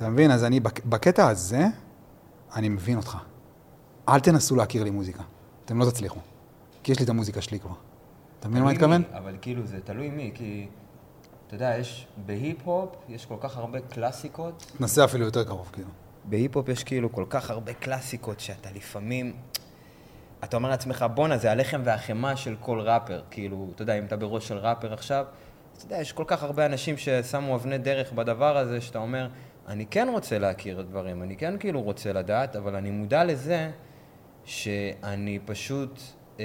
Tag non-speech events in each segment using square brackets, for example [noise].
אתה מבין? אז אני, בק- בקטע הזה, אני מבין אותך. אל תנסו להכיר לי מוזיקה. אתם לא תצליחו. כי יש לי את המוזיקה שלי כבר. אתה מבין מה אני מתכוון? אבל כאילו זה תלוי מי, כי אתה יודע, יש, בהיפ-הופ יש כל כך הרבה קלאסיקות. תנסה אפילו יותר קרוב, כאילו. בהיפ-הופ יש כאילו כל כך הרבה קלאסיקות שאתה לפעמים... אתה אומר לעצמך, בואנה, זה הלחם והחמאה של כל ראפר. כאילו, אתה יודע, אם אתה בראש של ראפר עכשיו, אתה יודע, יש כל כך הרבה אנשים ששמו אבני דרך בדבר הזה, שאתה אומר, אני כן רוצה להכיר דברים, אני כן כאילו רוצה לדעת, אבל אני מודע לזה שאני פשוט אה,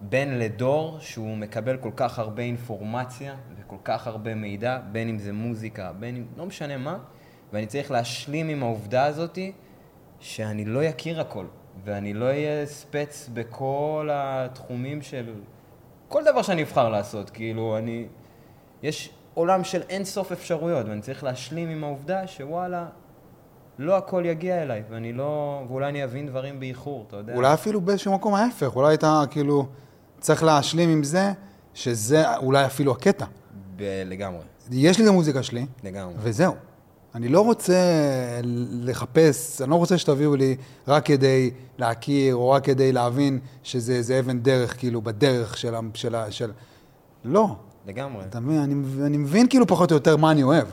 בן לדור שהוא מקבל כל כך הרבה אינפורמציה וכל כך הרבה מידע, בין אם זה מוזיקה, בין אם... לא משנה מה, ואני צריך להשלים עם העובדה הזאתי שאני לא אכיר הכל, ואני לא אהיה ספץ בכל התחומים של... כל דבר שאני אבחר לעשות, כאילו, אני... יש עולם של אין סוף אפשרויות, ואני צריך להשלים עם העובדה שוואלה, לא הכל יגיע אליי, ואני לא... ואולי אני אבין דברים באיחור, אתה יודע. אולי אפילו באיזשהו מקום ההפך, אולי אתה כאילו צריך להשלים עם זה, שזה אולי אפילו הקטע. ב- לגמרי, יש לי את המוזיקה שלי, לגמרי. וזהו. אני לא רוצה לחפש, אני לא רוצה שתביאו לי רק כדי להכיר, או רק כדי להבין שזה אבן דרך, כאילו, בדרך של... של, של... לא. לגמרי. אתה מבין? אני, אני מבין כאילו פחות או יותר מה אני אוהב.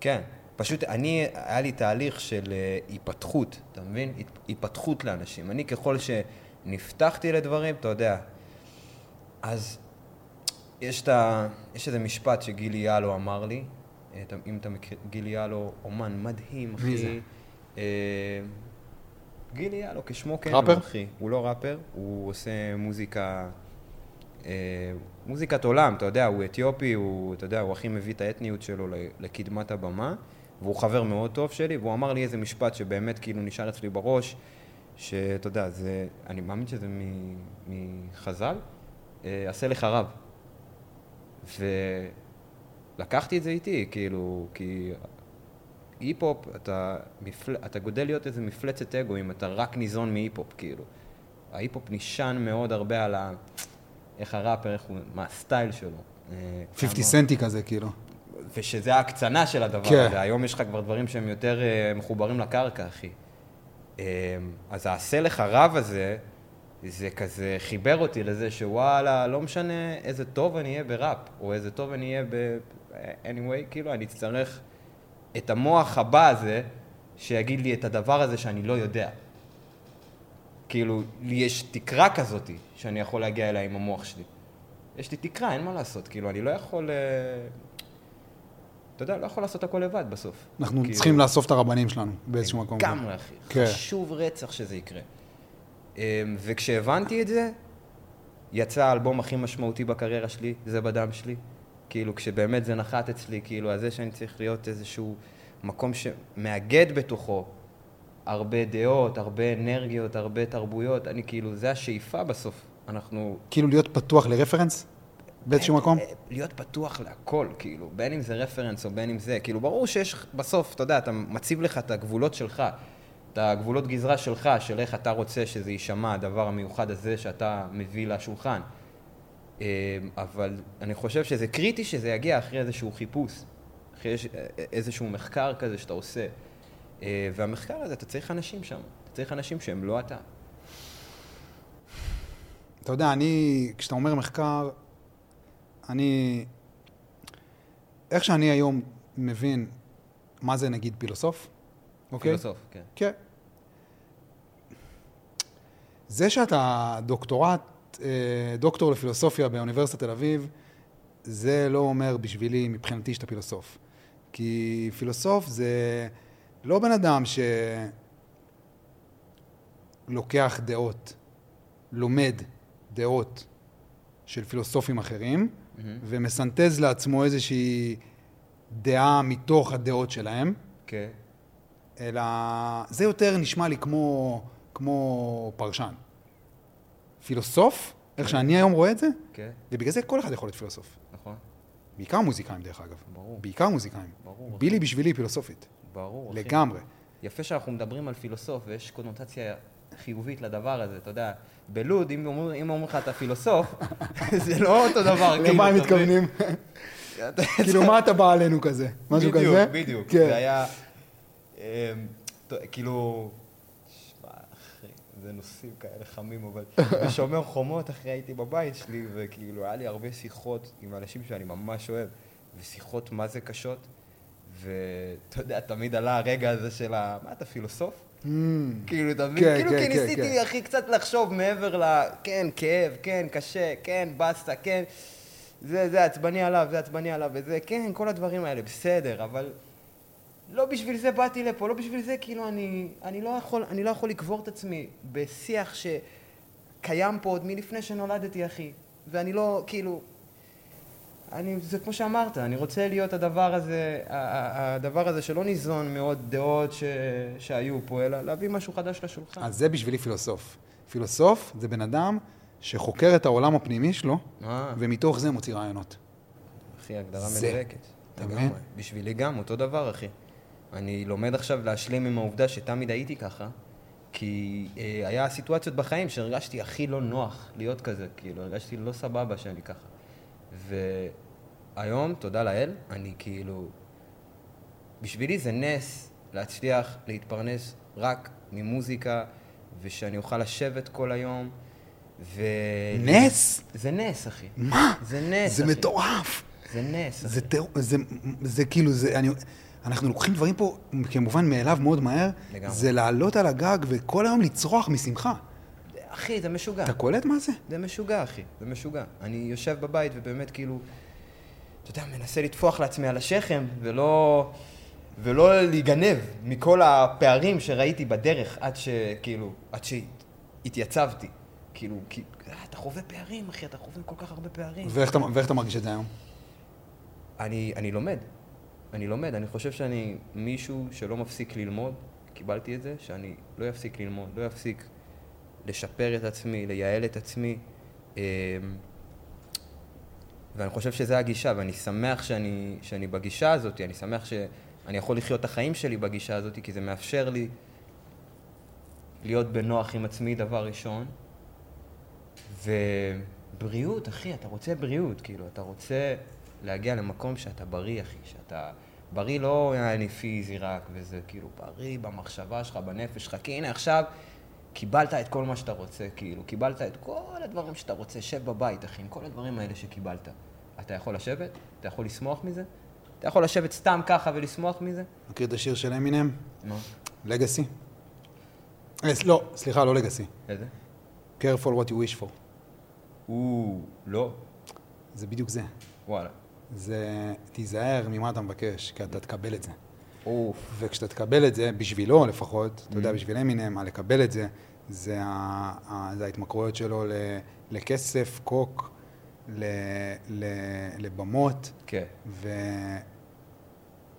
כן, פשוט אני, היה לי תהליך של אה, היפתחות, אתה מבין? היפתחות לאנשים. אני ככל שנפתחתי לדברים, אתה יודע, אז יש, את ה, יש איזה משפט שגילי יאלו אמר לי, אה, אתה- אם אתה מכיר, גילי יאלו אומן מדהים, אחי. מי זה? אה, גילי יאלו, כשמו כן ראפר? הוא, אחי. הוא לא ראפר, הוא עושה מוזיקה... אה, מוזיקת עולם, אתה יודע, הוא אתיופי, הוא, אתה יודע, הוא הכי מביא את האתניות שלו לקדמת הבמה, והוא חבר מאוד טוב שלי, והוא אמר לי איזה משפט שבאמת כאילו נשאר אצלי בראש, שאתה יודע, זה, אני מאמין שזה מחז"ל, אה, עשה לך רב. ולקחתי את זה איתי, כאילו, כי היפ-הופ, אתה, מפל... אתה גודל להיות איזה מפלצת אגו אם אתה רק ניזון מהיפ-הופ, כאילו. ההיפ-הופ נשען מאוד הרבה על ה... איך הראפר, איך הוא, מה הסטייל שלו. אה, 50 כמה- Cent כזה, כאילו. ושזה ההקצנה של הדבר כן. הזה. היום יש לך כבר דברים שהם יותר אה, מחוברים לקרקע, אחי. אה, אז העשה לך רב הזה, זה כזה חיבר אותי לזה שוואלה, לא משנה איזה טוב אני אהיה בראפ, או איזה טוב אני אהיה ב... anyway, כאילו, אני אצטרך את המוח הבא הזה, שיגיד לי את הדבר הזה שאני לא יודע. כאילו, לי יש תקרה כזאת שאני יכול להגיע אליה עם המוח שלי. יש לי תקרה, אין מה לעשות, כאילו, אני לא יכול... אה, אתה יודע, לא יכול לעשות הכל לבד בסוף. אנחנו כאילו, צריכים לאסוף את הרבנים שלנו באיזשהו מקום. לגמרי, אחי. כן. חשוב רצח שזה יקרה. אמ, וכשהבנתי את זה, יצא האלבום הכי משמעותי בקריירה שלי, זה בדם שלי. כאילו, כשבאמת זה נחת אצלי, כאילו, על זה שאני צריך להיות איזשהו מקום שמאגד בתוכו הרבה דעות, הרבה אנרגיות, הרבה תרבויות. אני כאילו, זה השאיפה בסוף. אנחנו... כאילו להיות פתוח לרפרנס באיזשהו מקום? אה, להיות פתוח להכל, כאילו, בין אם זה רפרנס או בין אם זה, כאילו, ברור שיש בסוף, אתה יודע, אתה מציב לך את הגבולות שלך, את הגבולות גזרה שלך, של איך אתה רוצה שזה יישמע, הדבר המיוחד הזה שאתה מביא לשולחן. אה, אבל אני חושב שזה קריטי שזה יגיע אחרי איזשהו חיפוש, אחרי איז- איזשהו מחקר כזה שאתה עושה. אה, והמחקר הזה, אתה צריך אנשים שם, אתה צריך אנשים שהם לא אתה. אתה יודע, אני, כשאתה אומר מחקר, אני... איך שאני היום מבין מה זה נגיד פילוסוף, אוקיי? פילוסוף, כן. כן. זה שאתה דוקטורט, אה, דוקטור לפילוסופיה באוניברסיטת תל אביב, זה לא אומר בשבילי, מבחינתי, שאתה פילוסוף. כי פילוסוף זה לא בן אדם שלוקח דעות, לומד דעות של פילוסופים אחרים, מהמם. ומסנטז לעצמו איזושהי דעה מתוך הדעות שלהם. כן. אלא זה יותר נשמע לי כמו, כמו פרשן. פילוסוף, איך שאני היום רואה את זה, כן, ובגלל זה כל אחד יכול להיות פילוסוף. נכון. בעיקר מוזיקאים דרך אגב. ברור. בעיקר מוזיקאים. ברור. בילי בשבילי פילוסופית. ברור, אחי. לגמרי. יפה שאנחנו מדברים על פילוסוף, ויש קונוטציה חיובית לדבר הזה, אתה יודע. בלוד, אם אומרים לך אתה פילוסוף, [laughs] זה לא אותו דבר. כאילו, למה הם אתה מבין? מתכוונים? [laughs] כאילו, מה אתה בא עלינו כזה? משהו כזה? בדיוק, בדיוק. כן. זה היה, אמ, כאילו, אחי, זה נושאים כאלה חמים, אבל [laughs] בשומר חומות, אחי, הייתי בבית שלי, וכאילו, היה לי הרבה שיחות עם אנשים שאני ממש אוהב, ושיחות מה זה קשות, ואתה יודע, תמיד עלה הרגע הזה של ה... מה, אתה פילוסוף? Mm. כאילו, אתה מבין? כן, כאילו, כן, כי כן, ניסיתי, כן. אחי, קצת לחשוב מעבר ל... כן, כאב, כן, קשה, כן, באסה, כן, זה, זה עצבני עליו, זה עצבני עליו, וזה, כן, כל הדברים האלה, בסדר, אבל לא בשביל זה באתי לפה, לא בשביל זה, כאילו, אני, אני, לא, יכול, אני לא יכול לקבור את עצמי בשיח שקיים פה עוד מלפני שנולדתי, אחי, ואני לא, כאילו... אני, זה כמו שאמרת, אני רוצה להיות הדבר הזה, הדבר הזה שלא ניזון מעוד דעות ש, שהיו פה, אלא להביא משהו חדש לשולחן. אז זה בשבילי פילוסוף. פילוסוף זה בן אדם שחוקר את העולם הפנימי שלו, אה, ומתוך זה מוציא רעיונות. אחי, הגדרה. מדויקת. אתה. מבין? בשבילי גם, אותו דבר, אחי. אני לומד עכשיו להשלים עם העובדה שתמיד הייתי ככה, כי אה, היה סיטואציות בחיים שהרגשתי הכי לא נוח להיות כזה, כאילו, הרגשתי לא סבבה שאני ככה. והיום, תודה לאל, אני כאילו... בשבילי זה נס להצליח להתפרנס רק ממוזיקה, ושאני אוכל לשבת כל היום, ו... נס? זה נס, אחי. מה? זה נס, זה אחי. מטורף. זה נס, אחי. זה, תר... זה, זה כאילו, זה, אני, אנחנו לוקחים דברים פה כמובן מאליו מאוד מהר, לגמרי. זה לעלות על הגג וכל היום לצרוח משמחה. אחי, זה משוגע. אתה קולט מה זה? זה משוגע, אחי. זה משוגע. אני יושב בבית ובאמת כאילו, אתה יודע, מנסה לטפוח לעצמי על השכם, ולא... ולא להיגנב מכל הפערים שראיתי בדרך עד שכאילו, עד שהתייצבתי. כאילו, כי אה, אתה חווה פערים, אחי, אתה חווה כל כך הרבה פערים. ואיך אתה, ואיך אתה מרגיש את זה היום? אני, אני לומד. אני לומד. אני חושב שאני מישהו שלא מפסיק ללמוד. קיבלתי את זה, שאני לא אפסיק ללמוד, לא אפסיק לשפר את עצמי, לייעל את עצמי. אמ, ואני חושב שזו הגישה, ואני שמח שאני, שאני בגישה הזאת, אני שמח שאני יכול לחיות את החיים שלי בגישה הזאת, כי זה מאפשר לי להיות בנוח עם עצמי, דבר ראשון. ובריאות, אחי, אתה רוצה בריאות, כאילו, אתה רוצה להגיע למקום שאתה בריא, אחי, שאתה בריא לא יעני פיזי רק, וזה כאילו בריא במחשבה שלך, בנפש שלך, כי הנה עכשיו קיבלת את כל מה שאתה רוצה, כאילו, קיבלת את כל הדברים שאתה רוצה, שב בבית, אחי, עם כל הדברים האלה שקיבלת. אתה יכול לשבת? אתה יכול לשמוח מזה? אתה יכול לשבת סתם ככה ולשמוח מזה? מכיר את השיר של אמינם? מה? לגאסי? אה, לא, סליחה, לא לגאסי. איזה? careful what you wish for. או, לא. זה בדיוק זה. וואלה. זה, תיזהר ממה אתה מבקש, כי אתה תקבל את זה. אוף. וכשאתה תקבל את זה, בשבילו לפחות, אתה Mm. יודע, בשביל אמינם, על לקבל את זה, זה, ה, זה ההתמכרויות שלו ל, לכסף, קוק, ל, ל, לבמות, כן. ו...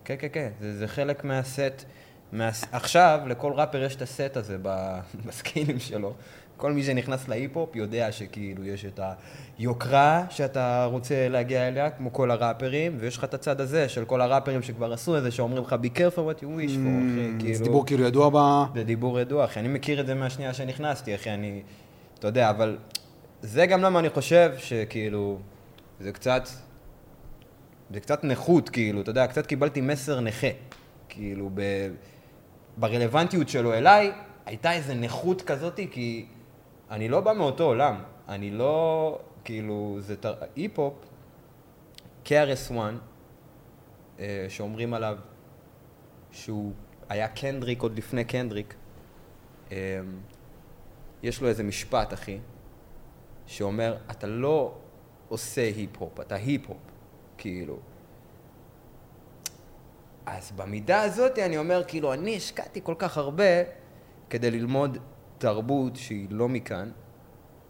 כן, כן, כן, זה, זה חלק מהסט. מה... עכשיו, לכל ראפר יש את הסט הזה ב... [laughs] בסקינים שלו. כל מי שנכנס להיפ-הופ יודע שכאילו יש את היוקרה שאתה רוצה להגיע אליה, כמו כל הראפרים, ויש לך את הצד הזה של כל הראפרים שכבר עשו את זה, שאומרים לך, be careful what you wish for, אחי, Mm, כאילו... זה דיבור כאילו ידוע ב... זה דיבור ידוע, אחי. אני מכיר את זה מהשנייה שנכנסתי, אחי. אני... אתה יודע, אבל... זה גם למה אני חושב שכאילו... זה קצת... זה קצת נכות, כאילו, אתה יודע, קצת קיבלתי מסר נכה. כאילו, ב... ברלוונטיות שלו אליי, הייתה איזו נכות כזאת, כי אני לא בא מאותו עולם. אני לא... כאילו, זה... תר- היפ-הופ, KRS-One, אה, שאומרים עליו שהוא היה קנדריק עוד לפני קנדריק, אמ, יש לו איזה משפט, אחי, שאומר, אתה לא עושה היפ-הופ, אתה היפ-הופ, כאילו. אז במידה הזאת אני אומר, כאילו, אני השקעתי כל כך הרבה כדי ללמוד תרבות שהיא לא מכאן,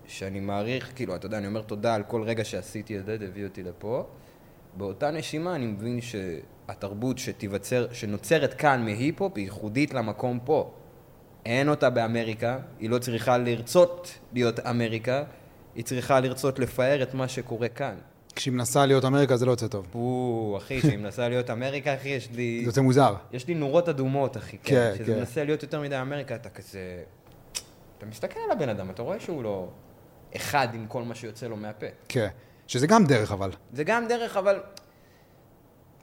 שאני מעריך, כאילו, אתה יודע, אני אומר תודה על כל רגע שעשיתי את זה, זה הביא אותי לפה. באותה נשימה אני מבין שהתרבות שתיווצר, שנוצרת כאן מהיפ-הופ היא ייחודית למקום פה. אין אותה באמריקה, היא לא צריכה לרצות להיות אמריקה, היא צריכה לרצות לפאר את מה שקורה כאן. כשהיא מנסה להיות אמריקה זה לא יוצא טוב. פו, אחי, כשהיא מנסה להיות אמריקה, אחי, יש לי... זה יוצא מוזר. יש לי נורות אדומות, אחי, כן, כן. כשזה כן. מנסה להיות יותר מדי אמריקה, אתה כזה... אתה מסתכל על הבן אדם, אתה רואה שהוא לא אחד עם כל מה שיוצא לו מהפה. כן. שזה גם דרך אבל. זה גם דרך, אבל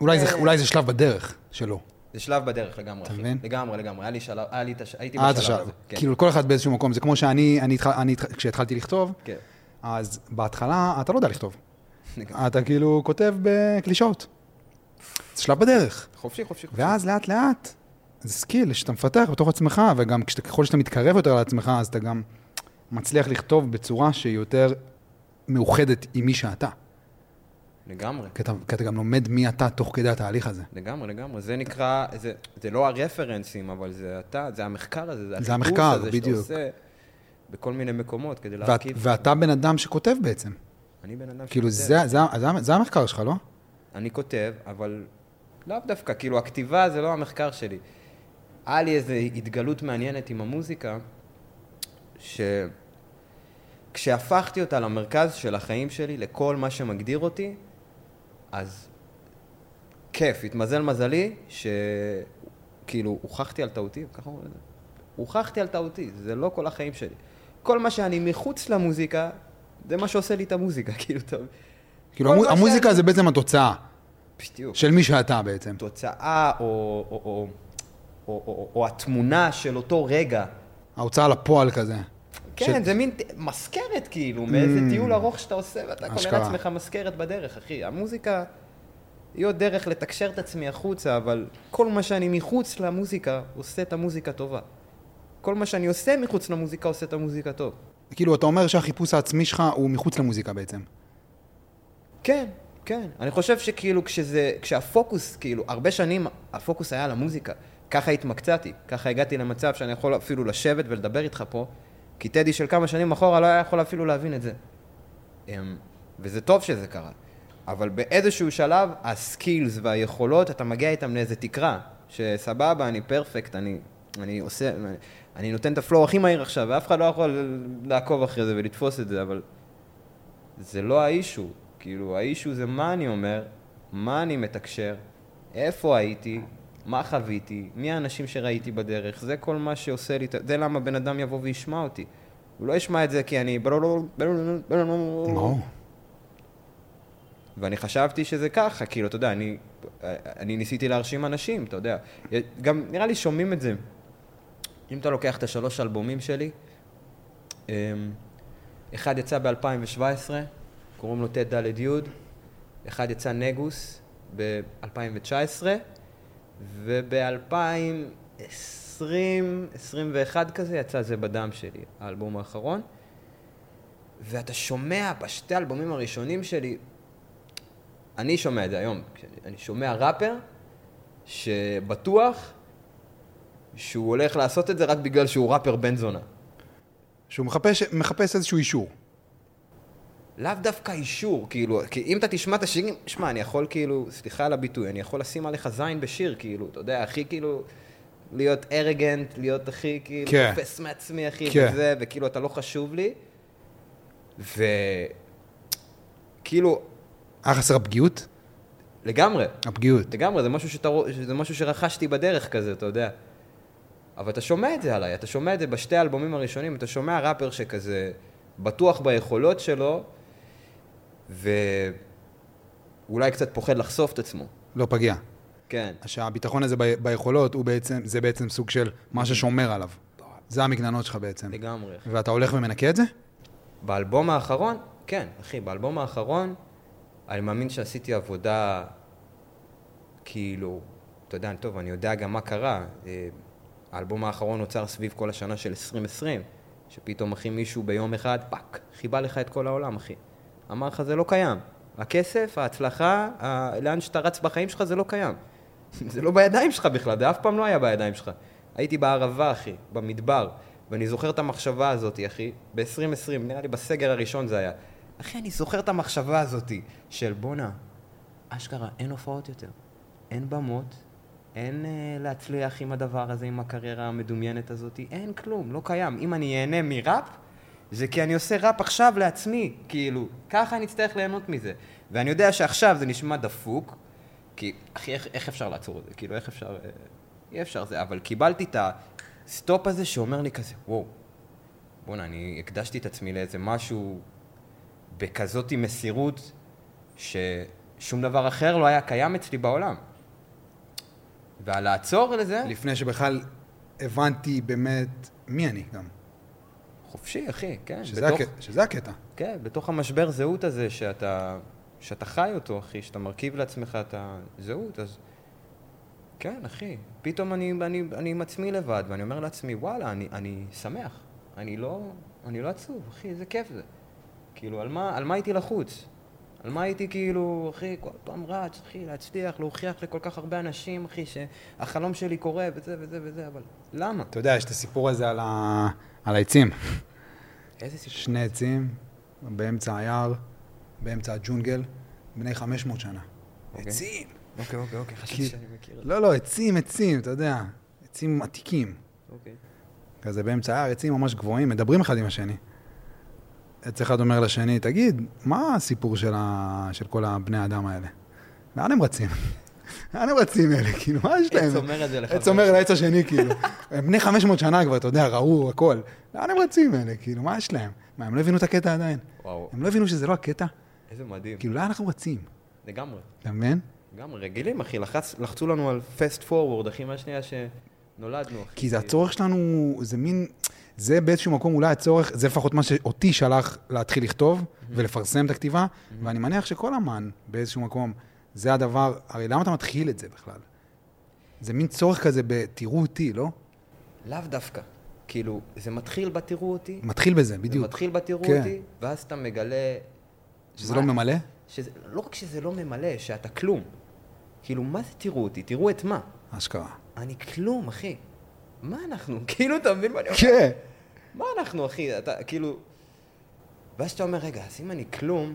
אולי זה- אה. אולי זה שלב בדרך שלו. זה שלב בדרך לגמרי, אתה. מבין? לגמרי, לגמרי. היה לי שלב, היה לי. הייתי עד בשלב. הזה. כן. כאילו, כל אחד באיזשהו מקום. זה כמו שאני, אני אני התח- כשהתחלתי לכתוב, כן. אז בהתחלה אתה לא יודע לכתוב. אתה כאילו כותב בקלישאות. זה שלב בדרך. חופשי, חופשי, חופשי. ואז לאט לאט, זה skill שאתה מפתח בתוך עצמך, וגם ככל שאתה מתקרב יותר לעצמך, אז אתה גם מצליח לכתוב בצורה שהיא יותר מאוחדת עם מי שאתה. לגמרי. כי אתה, כי אתה גם לומד מי אתה תוך כדי התהליך הזה. לגמרי, לגמרי. זה נקרא, זה, זה לא הרפרנסים, אבל זה אתה, זה המחקר הזה, זה החיפוש המחקר, הזה בדיוק. שאתה עושה בכל מיני מקומות כדי ואת, להרכיב. ואתה בן אדם שכותב בעצם. אני בן אדם כאילו, שכותב. זה, זה, זה, זה המחקר שלך, לא? אני כותב, אבל לאו דווקא, כאילו, הכתיבה זה לא המחקר שלי. היה לי איזו התגלות מעניינת עם המוזיקה, שכשהפכתי אותה למרכז של החיים שלי, לכל מה שמגדיר אותי, אז כיף, התמזל מזלי, שכאילו, הוכחתי על טעותי, ככה אומרים את זה? הוכחתי על טעותי, זה לא כל החיים שלי. כל מה שאני מחוץ למוזיקה, זה מה שעושה לי את המוזיקה, [laughs] כאילו, טוב. כאילו, כל המו- מה המוזיקה שאני- זה בעצם התוצאה בדיוק. של מי שאתה בעצם. תוצאה או, או, או, או, או, או, התמונה של אותו רגע. ההוצאה לפועל כזה. כן, ש- זה מין מזכרת כאילו, מאיזה Mm. טיול ארוך שאתה עושה, ואתה קונה. לעצמך מזכרת בדרך, אחי. המוזיקה היא עוד דרך לתקשר את עצמי החוצה, אבל כל מה שאני מחוץ למוזיקה עושה את המוזיקה טובה. כל מה שאני עושה מחוץ למוזיקה עושה את המוזיקה טוב. כאילו, אתה אומר שהחיפוש העצמי שלך הוא מחוץ למוזיקה בעצם. כן, כן. אני חושב שכאילו כשזה, כשהפוקוס, כאילו, הרבה שנים הפוקוס היה על המוזיקה. ככה התמקצעתי, ככה הגעתי למצב שאני יכול אפילו לשבת ולדבר איתך פה, כי טדי של כמה שנים אחורה לא היה יכול אפילו להבין את זה. אמ, וזה טוב שזה קרה. אבל באיזשהו שלב, ה skills והיכולות, אתה מגיע איתם לאיזה תקרה, שסבבה, אני perfect, אני, אני עושה, אני, אני נותן את ה flow הכי מהיר עכשיו, ואף אחד לא יכול לעקוב אחרי זה ולתפוס את זה, אבל זה לא האישו. כאילו, האישו זה מה אני אומר, מה אני מתקשר, איפה הייתי, מה חוויתי, מי האנשים שראיתי בדרך, זה כל מה שעושה לי, זה למה בן אדם יבוא וישמע אותי. הוא לא ישמע את זה כי אני... ברור. ואני חשבתי שזה ככה, כאילו, אתה יודע, אני, אני ניסיתי להרשים אנשים, אתה יודע. גם נראה לי שומעים את זה. אם אתה לוקח את השלוש אלבומים שלי, אמ, אחד יצא ב-2017, קוראים לו ט' ד' י', אחד יצא נגוס ב-2019, וב-2020-2021 כזה יצא זה בדם שלי, האלבום האחרון. ואתה שומע בשתי האלבומים הראשונים שלי, אני שומע את זה היום, אני שומע ראפר שבטוח שהוא הולך לעשות את זה רק בגלל שהוא ראפר בן זונה. שהוא מחפש, מחפש איזשהו אישור. לאו דווקא אישור, כאילו, כי אם אתה תשמע את השירים, שמע, אני יכול כאילו, סליחה על הביטוי, אני יכול לשים עליך זין בשיר, כאילו, אתה יודע, הכי כאילו, להיות ארגנט, להיות הכי כאילו, כן. תופס מעצמי, אחי, כן. וזה, וכאילו, אתה לא חשוב לי. וכאילו, היה חסר הפגיעות? לגמרי, הפגיעות. לגמרי, זה משהו, שאתה, זה משהו שרכשתי בדרך כזה, אתה יודע. אבל אתה שומע את זה עליי, אתה שומע את זה בשתי האלבומים הראשונים, אתה שומע ראפר שכזה בטוח ביכולות שלו, ואולי קצת פוחד לחשוף את עצמו. לא פגיע. כן. שהביטחון הזה ב- ביכולות, הוא בעצם, זה בעצם סוג של מה ששומר עליו. זה המגננות שלך בעצם. לגמרי. ואתה הולך ומנקה את זה? באלבום האחרון, כן, אחי, באלבום האחרון, אני מאמין שעשיתי עבודה, כאילו, אתה יודע, טוב, אני יודע גם מה קרה. אה, האלבום האחרון נוצר סביב כל השנה של 2020, שפתאום, אחי, מישהו ביום אחד, fuck, כיבה לך את כל העולם, אחי. אמר לך, זה לא קיים. הכסף, ההצלחה, ה... לאן שאתה רץ בחיים שלך, זה לא קיים. [laughs] זה לא בידיים שלך בכלל, זה אף פעם לא היה בידיים שלך. הייתי בערבה, אחי, במדבר, ואני זוכר את המחשבה הזאת, אחי, ב-2020, נראה לי בסגר הראשון זה היה. אחי, אני זוכר את המחשבה הזאת של בואנה, אשכרה, אין הופעות יותר, אין במות, אין אה, להצליח עם הדבר הזה, עם הקריירה המדומיינת הזאת, אין כלום, לא קיים. אם אני אהנה מראפ, זה כי אני עושה ראפ עכשיו לעצמי, כאילו, ככה אני אצטרך ליהנות מזה. ואני יודע שעכשיו זה נשמע דפוק, כי, אחי, איך, איך אפשר לעצור את זה? כאילו, איך אפשר... אה, אי אפשר זה, אבל קיבלתי את ה stop הזה שאומר לי כזה, וואו, בואנה, אני הקדשתי את עצמי לאיזה משהו בכזאתי מסירות, ש... שום דבר אחר לא היה קיים אצלי בעולם. והלעצור לזה, לפני שבכלל הבנתי באמת מי אני גם. חופשי, אחי, כן. שזה, בתוך, הקטע, שזה הקטע. כן, בתוך המשבר זהות הזה, שאתה, שאתה חי אותו, אחי, שאתה מרכיב לעצמך את הזהות, אז... כן, אחי. פתאום אני, אני, אני עם עצמי לבד, ואני אומר לעצמי, וואלה, אני, אני שמח. אני לא, אני לא עצוב, אחי, איזה כיף זה. כאילו, על מה, על מה הייתי לחוץ? על מה הייתי כאילו, אחי, כל פעם רץ, אחי, להצליח, להוכיח לכל כך הרבה אנשים, אחי, שהחלום שלי קורה, וזה וזה וזה, אבל למה? אתה יודע, יש את הסיפור הזה על, ה... על העצים. איזה סיפור? שני עצים באמצע היער, באמצע הג'ונגל, בני 500 שנה. אוקיי. עצים. אוקיי, אוקיי, אוקיי, חשבתי שאני מכיר. לא, לא, עצים, עצים, אתה יודע. עצים עתיקים. אוקיי. כזה באמצע היער, עצים ממש גבוהים, מדברים אחד עם השני. עץ אחד אומר לשני, תגיד, מה הסיפור של, ה... של כל הבני האדם האלה? לאן הם רצים? לאן הם רצים אלה? כאילו, מה יש להם? עץ אומר את זה לחבר עץ אומר לעץ השני, כאילו. הם בני 500 שנה כבר, אתה יודע, ראו הכל. לאן הם רצים אלה? כאילו, מה יש להם? מה, הם לא הבינו את הקטע עדיין? וואו, הם לא הבינו שזה לא הקטע? איזה מדהים. כאילו, לאן אנחנו רצים? לגמרי. אתה מבין? לגמרי, רגילים, אחי. לחץ, לחצו לנו על פסט פורוורד, אחי, מהשנייה שנולדנו, אחי. כי זה הצורך שלנו, זה מין, זה באיזשהו מקום אולי הצורך, זה לפחות מה שאותי שלח להתחיל לכתוב ולפרסם את הכתיבה, ואני מניח שכל אמן באיזשהו מקום, זה הדבר, הרי למה אתה מתחיל את זה בכלל? זה מין צורך כזה ב... תראו אותי, לא? לאו דווקא. כאילו, זה מתחיל ב"תראו אותי", מתחיל בזה, זה בדיוק. מתחיל ב"תראו כן. אותי", ואז אתה מגלה... שזה מה- לא ממלא? שזה, לא רק שזה לא ממלא, שאתה כלום. כאילו, מה זה תראו אותי? תראו את מה? אשכרה. אני כלום, אחי. מה אנחנו? [laughs] כאילו, אתה מבין מה אני אומר? כן. מה אנחנו, אחי? אתה, כאילו... ואז אתה אומר, רגע, אז אם אני כלום,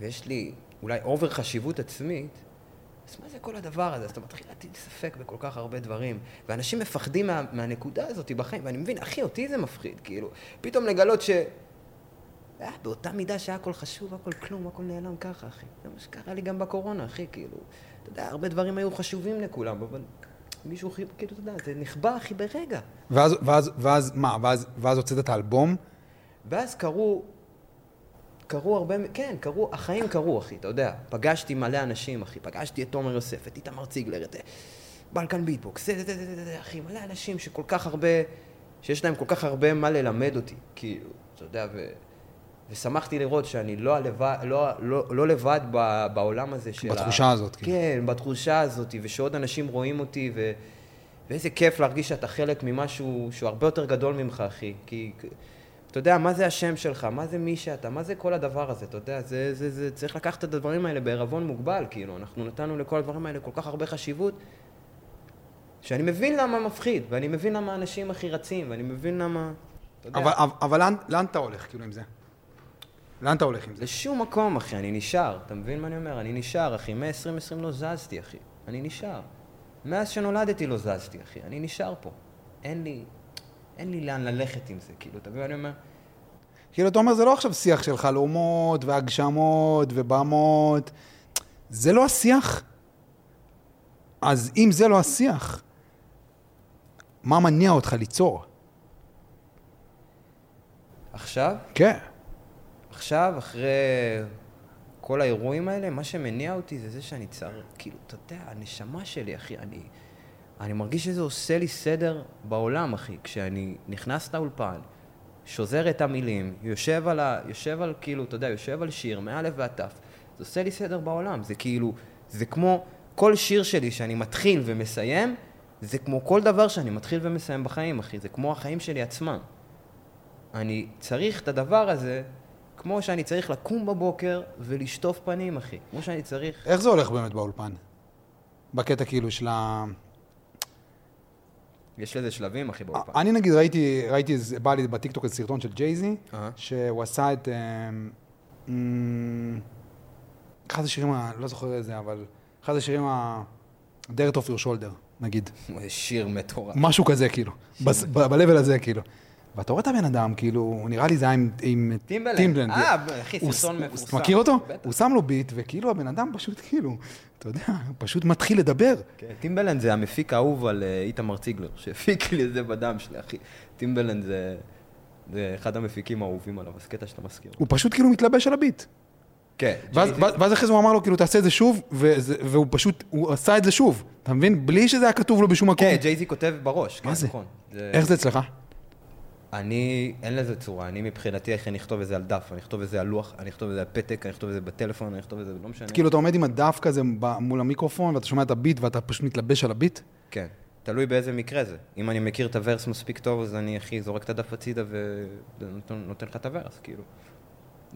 ויש לי אולי אובר חשיבות עצמית, אז מה זה כל הדבר הזה? אז אתה מתחיל להטיל ספק בכל כך הרבה דברים. ואנשים מפחדים מה, מהנקודה הזאת בחיים, ואני מבין, אחי, אותי זה מפחיד, כאילו. פתאום לגלות ש... אה, באותה מידה שהכל חשוב, הכל כלום, הכל נעלם ככה, אחי. זה מה שקרה לי גם בקורונה, אחי, כאילו. אתה יודע, הרבה דברים היו חשובים לכולם, אבל מישהו, כאילו, אתה יודע, זה נכבה, אחי, ברגע. ואז, ואז, ואז, מה, ואז, ואז הוצאת את האלבום? ואז קרו, קרו הרבה, כן, קרו, החיים קרו, אחי, אתה יודע. פגשתי מלא אנשים, אחי. פגשתי את תומר יוסף, את איתמר ציגלר, את אה, בלקן ביטבוקס, זה, זה, זה, זה, זה, אחי, מלא אנשים שכל כך הרבה, שיש להם כל כך הרבה מה ללמד אותי, כאילו, אתה יודע, ו... ושמחתי לראות שאני לא, הלבד, לא, לא, לא לבד ב, בעולם הזה של בתחושה הזאת, כאילו. כן, בתחושה הזאת, ושעוד אנשים רואים אותי, ו... ואיזה כיף להרגיש שאתה חלק ממשהו שהוא הרבה יותר גדול ממך, אחי. כי אתה יודע, מה זה השם שלך? מה זה מי שאתה? מה זה כל הדבר הזה? אתה יודע, זה, זה, זה, צריך לקחת את הדברים האלה בערבון מוגבל, כאילו. אנחנו נתנו לכל הדברים האלה כל כך הרבה חשיבות, שאני מבין למה מפחיד, ואני מבין למה אנשים הכי רצים, ואני מבין למה... אבל, אבל, אבל לאן, לאן אתה הולך, כאילו, עם זה? לאן אתה הולך עם זה? לשום מקום, אחי, אני נשאר. אתה מבין מה אני אומר? אני נשאר, אחי. מ-2020 לא זזתי, אחי. אני נשאר. מאז שנולדתי לא זזתי, אחי. אני נשאר פה. אין לי... אין לי לאן ללכת עם זה, כאילו, אתה מבין מה אני אומר? כאילו, אתה אומר, זה לא עכשיו שיח של חלומות והגשמות ובמות. זה לא השיח. אז אם זה לא השיח, מה מניע אותך ליצור? עכשיו, כן. עכשיו, אחרי כל האירועים האלה, מה שמניע אותי זה זה שאני צריך, כאילו, אתה יודע, הנשמה שלי, אחי, אני, אני מרגיש שזה עושה לי סדר בעולם, אחי. כשאני נכנס לאולפן, שוזר את המילים, יושב על, ה, יושב על, כאילו, אתה יודע, יושב על שיר, מאלף ועד תף, זה עושה לי סדר בעולם. זה כאילו, זה כמו כל שיר שלי שאני מתחיל ומסיים, זה כמו כל דבר שאני מתחיל ומסיים בחיים, אחי. זה כמו החיים שלי עצמם. אני צריך את הדבר הזה כמו שאני צריך לקום בבוקר ולשטוף פנים, אחי. כמו שאני צריך... איך זה הולך באמת באולפן? בקטע כאילו של ה... יש לזה שלבים, אחי, באולפן. אני נגיד ראיתי, ראיתי, בא לי בטיקטוק איזה סרטון של ג'ייזי. שהוא עשה את... אמ, אחד השירים, ה- לא זוכר איזה, אבל אחד השירים ה... dirt off your shoulder, נגיד. שיר מטורף. משהו כזה, כאילו. ב level הזה, כאילו. ואתה רואה את הבן אדם, כאילו, נראה לי זה היה עם... עם טימבלנד. אה, אחי, סרטון מפורסם. אתה מכיר אותו? בטח. הוא שם לו ביט, וכאילו הבן אדם פשוט, כאילו, אתה יודע, פשוט מתחיל לדבר. כן, טימבלנד זה המפיק האהוב על אה, איתמר ציגלר, שהפיק לי את זה בדם שלי, אחי. טימבלנד זה, זה אחד המפיקים האהובים עליו, אז קטע שאתה מזכיר. הוא פשוט כאילו מתלבש על הביט. כן. ואז, ג'יי-זי- ואז ואז אחרי זה הוא אמר לו, כאילו, תעשה את זה שוב, וזה, והוא פשוט, הוא עשה את זה שוב, אתה מבין? בלי שזה היה כתוב לו בשום מקום. כן, ג'ייזי כותב בראש. כן? נכון. זה- איך זה אצלך? אני, אין לזה צורה. אני מבחינתי, איך אני אכתוב את זה על דף, אני אכתוב את זה על לוח, אני אכתוב את זה על פתק, אני אכתוב את זה בטלפון, אני אכתוב את זה, לא משנה. כאילו, אתה עומד עם הדף כזה מול המיקרופון, ואתה שומע את הביט, ואתה פשוט מתלבש על הביט? כן. תלוי באיזה מקרה זה. אם אני מכיר את הוורס מספיק טוב, אז אני, אחי, זורק את הדף הצידה ונותן לך את הוורס, כאילו.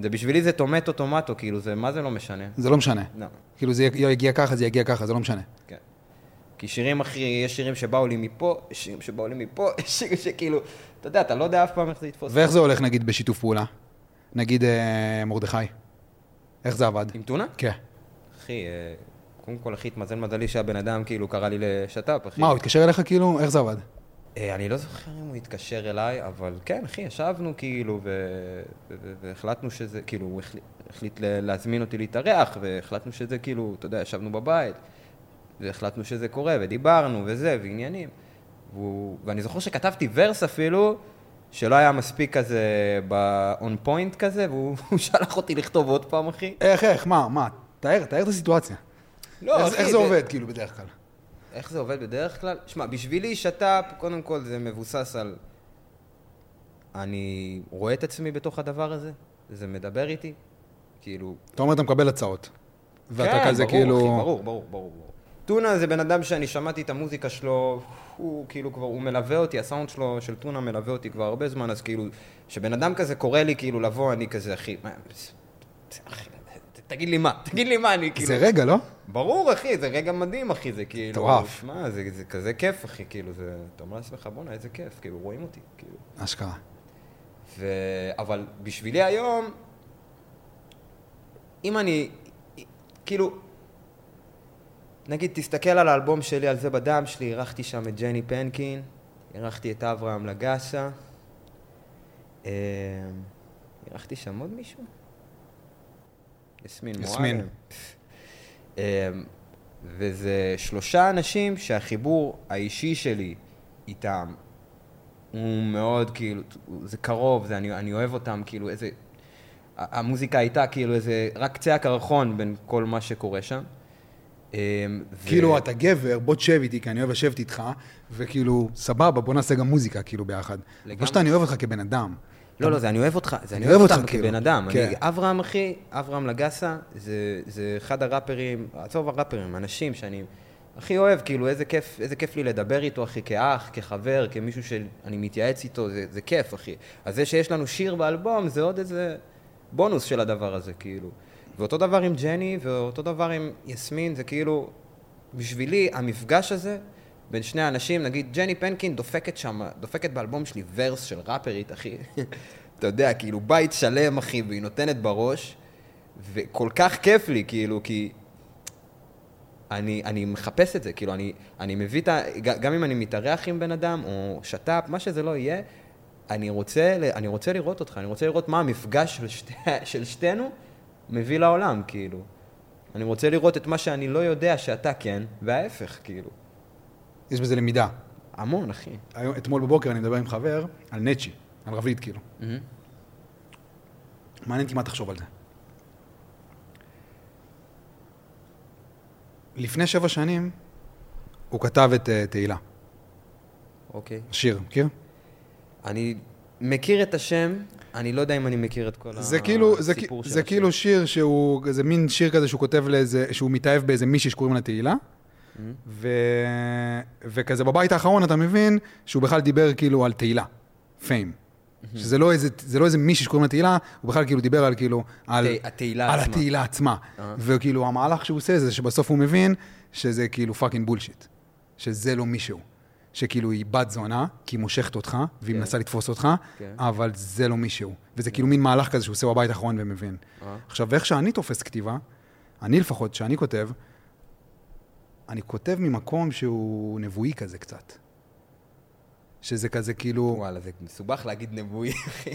זה בשבילי זה טומטו טומטו, כאילו, זה, מה זה לא משנה? זה לא משנה. לא, כאילו, זה יגיע ככה, זה יגיע ככה, זה לא משנה. כן. כי שירים, אחי, יש שירים שבאו לי מפה, יש שירים שבאו לי מפה, [laughs] יש שירים שכאילו, אתה יודע, אתה לא יודע אף פעם איך זה יתפוס. ואיך זה הולך, נגיד, בשיתוף פעולה? נגיד אה, מרדכי. איך זה עבד? עם טונה? כן. אחי, אה, קודם כל, אחי, התמזל מזלי שהבן אדם כאילו קרא לי לשת"פ, אחי. מה, הוא התקשר אליך כאילו? איך זה עבד? אה, אני לא זוכר אם הוא התקשר אליי, אבל כן, אחי, ישבנו כאילו, ו- ו- ו- והחלטנו שזה, כאילו, הוא החליט, להזמין אותי להתארח, והחלטנו שזה כאילו, אתה יודע, ישבנו בבית, והחלטנו שזה קורה, ודיברנו, וזה, ועניינים. והוא, ואני זוכר שכתבתי ורס אפילו, שלא היה מספיק כזה ב-on point כזה, והוא [laughs] הוא שלח אותי לכתוב עוד פעם, אחי. איך, איך, מה, מה? תאר, תאר את הסיטואציה. לא, איך, אחי, איך זה עובד, כאילו, בדרך כלל? איך זה עובד בדרך כלל? שמע, בשבילי שת"פ, קודם כל זה מבוסס על... אני רואה את עצמי בתוך הדבר הזה, זה מדבר איתי, כאילו... אתה אומר, אתה מקבל הצעות. ואתה כן, כזה ברור, כאילו... אחי, ברור, ברור, ברור, ברור. טונה זה בן אדם שאני שמעתי את המוזיקה שלו, הוא כאילו כבר, הוא מלווה אותי, הסאונד שלו, של טונה מלווה אותי כבר הרבה זמן, אז כאילו, כשבן אדם כזה קורא לי כאילו לבוא, אני כזה, אחי, מה, אחי, תגיד לי מה, תגיד לי מה, אני כאילו... זה רגע, לא? ברור, אחי, זה רגע מדהים, אחי, זה כאילו... מטורף. שמע, זה, זה כזה כיף, אחי, כאילו, זה... אתה אומר לעצמך, בואנה, איזה כיף, כאילו, רואים אותי, כאילו. אשכרה. ו... אבל בשבילי היום, אם אני, כאילו, נגיד, תסתכל על האלבום שלי, על זה בדם שלי, אירחתי שם את ג'ני פנקין, אירחתי את אברהם לגסה, אה, אירחתי שם עוד מישהו? יסמין מועלם. אה, וזה שלושה אנשים שהחיבור האישי שלי איתם הוא מאוד כאילו, זה קרוב, זה, אני, אני אוהב אותם, כאילו איזה... המוזיקה הייתה כאילו איזה, רק קצה הקרחון בין כל מה שקורה שם. ו- כאילו, אתה גבר, בוא תשב איתי, כי אני אוהב לשבת איתך, וכאילו, סבבה, בוא נעשה גם מוזיקה, כאילו, ביחד. לגמרי. לא שאתה, אני אוהב אותך כבן אדם. לא, לא, זה אני אוהב אותך, זה אני אוהב אותך אותך, כאילו. כבן אדם. כן. אברהם, אחי, אברהם לגסה, זה, זה אחד הראפרים, עזוב הראפרים, אנשים שאני הכי אוהב, כאילו, איזה כיף, איזה כיף לי לדבר איתו, אחי, כאח, כחבר, כמישהו שאני מתייעץ איתו, זה, זה כיף, אחי. אז זה שיש לנו שיר באלבום, זה עוד איזה בונוס של הדבר הזה, כאילו. ואותו דבר עם ג'ני, ואותו דבר עם יסמין, זה כאילו, בשבילי, המפגש הזה, בין שני האנשים, נגיד, ג'ני פנקין דופקת שם, דופקת באלבום שלי ורס של ראפרית, אחי. [laughs] אתה יודע, כאילו, בית שלם, אחי, והיא נותנת בראש, וכל כך כיף לי, כאילו, כי... אני, אני מחפש את זה, כאילו, אני, אני מביא את ה... גם אם אני מתארח עם בן אדם, או שת"פ, מה שזה לא יהיה, אני רוצה, אני רוצה לראות אותך, אני רוצה לראות מה המפגש של, שתי, של שתינו מביא לעולם, כאילו. אני רוצה לראות את מה שאני לא יודע שאתה כן, וההפך, כאילו. יש בזה למידה. המון, אחי. היום, אתמול בבוקר אני מדבר עם חבר על נצ'י, על רביד, כאילו. מעניין אותי מה תחשוב על זה. לפני שבע שנים, הוא כתב את uh, תהילה, אוקיי. שיר, מכיר? אני מכיר את השם, אני לא יודע אם אני מכיר את כל זה כאילו, זה, הסיפור של זה השיר. כאילו שיר שהוא, זה מין שיר כזה שהוא כותב לאיזה, שהוא מתאהב באיזה מישהי שקוראים לה תהילה. ו... וכזה בבית האחרון אתה מבין שהוא בכלל דיבר כאילו על תהילה, fame. שזה לא איזה, זה לא איזה מישהי שקוראים לה תהילה, הוא בכלל כאילו דיבר על כאילו, על, התה- התהילה על עצמה. התהילה עצמה. אה. וכאילו המהלך שהוא עושה זה שבסוף הוא מבין שזה כאילו fucking bullshit. שזה לא מישהו. שכאילו היא בת זונה, כי היא מושכת אותך, והיא כן. מנסה לתפוס אותך, כן. אבל זה לא מישהו. וזה כאילו מין מהלך כזה שהוא עושה בבית האחרון ומבין. אה. עכשיו, ואיך שאני תופס כתיבה, אני לפחות, כשאני כותב, אני כותב ממקום שהוא נבואי כזה קצת. שזה כזה כאילו, וואלה, זה מסובך להגיד נבואי, אחי.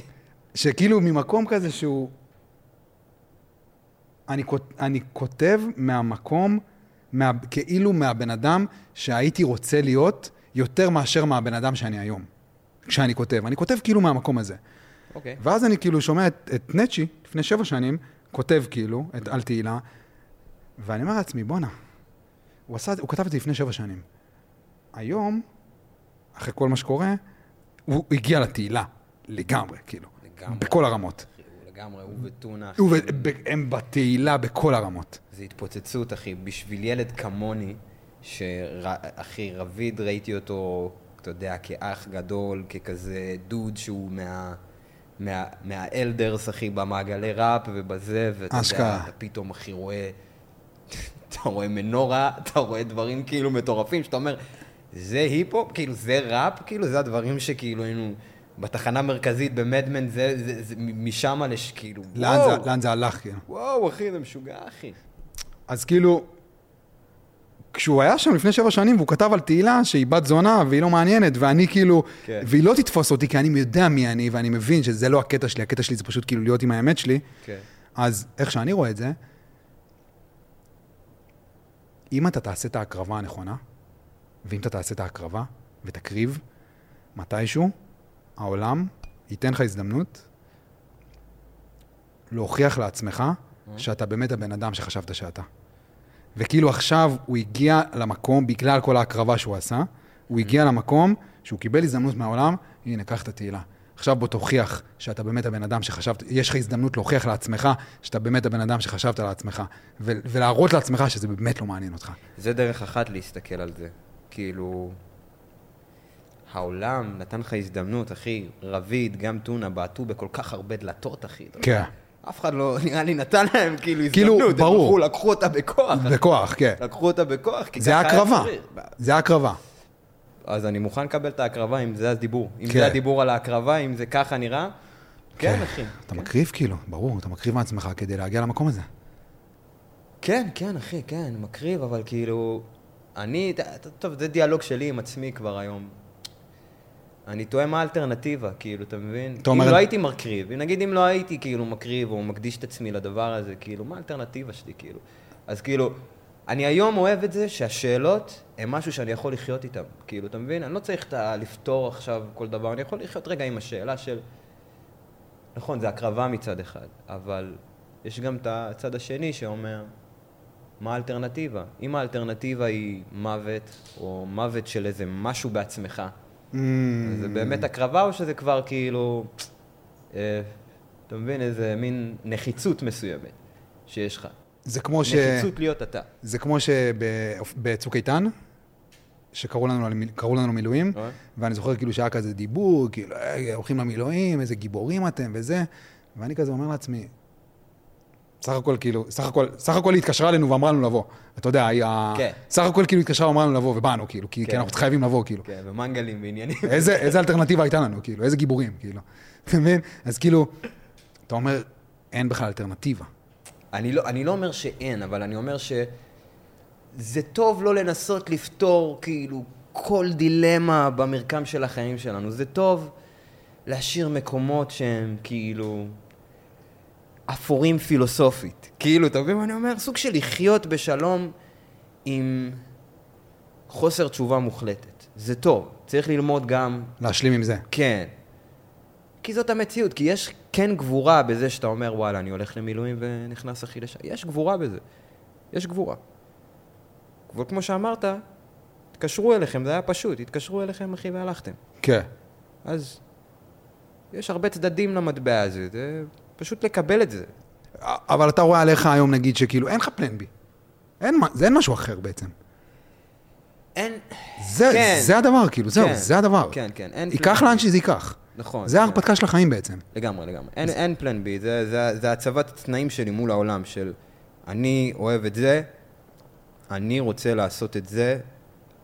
שכאילו ממקום כזה שהוא... אני, כות- אני כותב מהמקום, מה, כאילו מהבן אדם שהייתי רוצה להיות, יותר מאשר מהבן אדם שאני היום. כשאני כותב. אני כותב כאילו מהמקום הזה. אוקיי. ואז אני כאילו שומע את, את נצ'י, לפני שבע שנים, כותב כאילו, את על תהילה, ואני אומר לעצמי, בואנה, הוא עשה, הוא כתב את זה לפני שבע שנים. היום, אחרי כל מה שקורה, הוא הגיע לתהילה, לגמרי, כאילו. לגמרי. בכל הרמות. הוא לגמרי, הוא וטונה, אחי. ו- הם בתהילה בכל הרמות. זה התפוצצות, אחי. בשביל ילד כמוני, שאחי, רביד, ראיתי אותו, אתה יודע, כאח גדול, ככזה דוד שהוא מה... מה, מהאלדרס, אחי, במעגלי ראפ ובזה, ואתה יודע. אתה פתאום, אחי, רואה... אתה רואה מנורה, אתה רואה דברים כאילו מטורפים, שאתה אומר, זה היפ-הופ? כאילו, זה ראפ? כאילו, זה הדברים שכאילו היינו... בתחנה המרכזית במדמן, זה, זה, זה משם לש... כאילו, לאן וואו, זה, לאן זה הלך, כאילו. וואו, אחי, זה משוגע, אחי. אז כאילו, כשהוא היה שם לפני שבע שנים והוא כתב על תהילה שהיא בת זונה והיא לא מעניינת, ואני כאילו, כן. והיא לא תתפוס אותי כי אני יודע מי אני ואני מבין שזה לא הקטע שלי, הקטע שלי זה פשוט כאילו להיות עם האמת שלי, כן. אז איך שאני רואה את זה, אם אתה תעשה את ההקרבה הנכונה, ואם אתה תעשה את ההקרבה ותקריב, מתישהו העולם ייתן לך הזדמנות להוכיח לעצמך שאתה באמת הבן אדם שחשבת שאתה. וכאילו עכשיו הוא הגיע למקום, בגלל כל ההקרבה שהוא עשה, הוא הגיע למקום שהוא קיבל הזדמנות מהעולם, הנה, קח את התהילה. עכשיו בוא תוכיח שאתה באמת הבן אדם שחשבת, יש לך הזדמנות להוכיח לעצמך שאתה באמת הבן אדם שחשבת לעצמך, ו- ולהראות לעצמך שזה באמת לא מעניין אותך. זה דרך אחת להסתכל על זה. כאילו, העולם נתן לך הזדמנות, אחי. רביד, גם טונה, בעטו בכל כך הרבה דלתות, אחי. כן. אף אחד לא, [laughs] נראה לי, נתן להם כאילו כאילו, הזדמנות. הם ברור. הלכו, לקחו אותה בכוח. בכוח, כן. לקחו אותה בכוח, כי זה הקרבה. זה הקרבה. אז אני מוכן לקבל את ההקרבה, אם זה הדיבור. אם כן. זה הדיבור על ההקרבה, אם זה ככה נראה, כן, אחי. אתה כן. מקריב כאילו, ברור, אתה מקריב מעצמך כדי להגיע למקום הזה. כן, כן, אחי, כן, מקריב, אבל כאילו... אני, טוב, זה דיאלוג שלי עם עצמי כבר היום. אני תוהה מה האלטרנטיבה, כאילו, אתה מבין? אתה אומר- אם לא הייתי מקריב, נגיד אם לא הייתי כאילו מקריב או מקדיש את עצמי לדבר הזה, כאילו, מה האלטרנטיבה שלי, כאילו? אז כאילו, אני היום אוהב את זה שהשאלות הן משהו שאני יכול לחיות איתן, כאילו, אתה מבין? אני לא צריך לפתור עכשיו כל דבר, אני יכול לחיות רגע עם השאלה של... נכון, זה הקרבה מצד אחד, אבל יש גם את הצד השני שאומר, מה האלטרנטיבה? אם האלטרנטיבה היא מוות, או מוות של איזה משהו בעצמך, Mm, זה באמת הקרבה או שזה כבר כאילו, אה, אתה מבין, איזה מין נחיצות מסוימת שיש לך. זה כמו ש... נחיצות להיות אתה. זה כמו שבצוק איתן, שקראו לנו, לנו מילואים, אה? ואני זוכר כאילו שהיה כזה דיבור, כאילו, "אה, הולכים למילואים, איזה גיבורים אתם וזה, ואני כזה אומר לעצמי, סך הכל כאילו, סך הכל, סך הכל היא התקשרה אלינו ואמרה לנו לבוא. אתה יודע, היא ה... כן. סך הכל כאילו התקשרה ואמרה לנו לבוא, ובאנו, כאילו, כי, כן. כי אנחנו חייבים לבוא, כאילו. כן, ומנגלים ועניינים. איזה, איזה אלטרנטיבה הייתה לנו, כאילו, איזה גיבורים, כאילו. אתה מבין? אז כאילו, אתה אומר, אין בכלל אלטרנטיבה. אני לא, אני לא אומר שאין, אבל אני אומר שזה טוב לא לנסות לפתור כאילו כל דילמה במרקם של החיים שלנו. זה טוב להשאיר מקומות שהם כאילו אפורים פילוסופית. כאילו, אתה מבין מה אני אומר? סוג של לחיות בשלום עם חוסר תשובה מוחלטת. זה טוב, צריך ללמוד גם להשלים עם זה. כן. כי זאת המציאות, כי יש כן גבורה בזה שאתה אומר, וואלה, אני הולך למילואים ונכנס אחי לשם. יש גבורה בזה. יש גבורה. אבל כמו שאמרת, התקשרו אליכם, זה היה פשוט, התקשרו אליכם, אחי, והלכתם. כן. אז יש הרבה צדדים למטבע הזה, זה פשוט לקבל את זה. אבל אתה רואה עליך היום, נגיד, שכאילו, אין לך פלן בי. אין, זה אין משהו אחר בעצם. אין... זה, כן. זה הדבר, כאילו, זהו, כן. זה הדבר. כן, כן, אין ייקח פלן לאן בי. שזה ייקח. נכון. זה כן. ההרפתקה של החיים בעצם. לגמרי, לגמרי. אין, אין פלן בי, זה, זה, זה הצבת התנאים שלי מול העולם, של אני אוהב את זה, אני רוצה לעשות את זה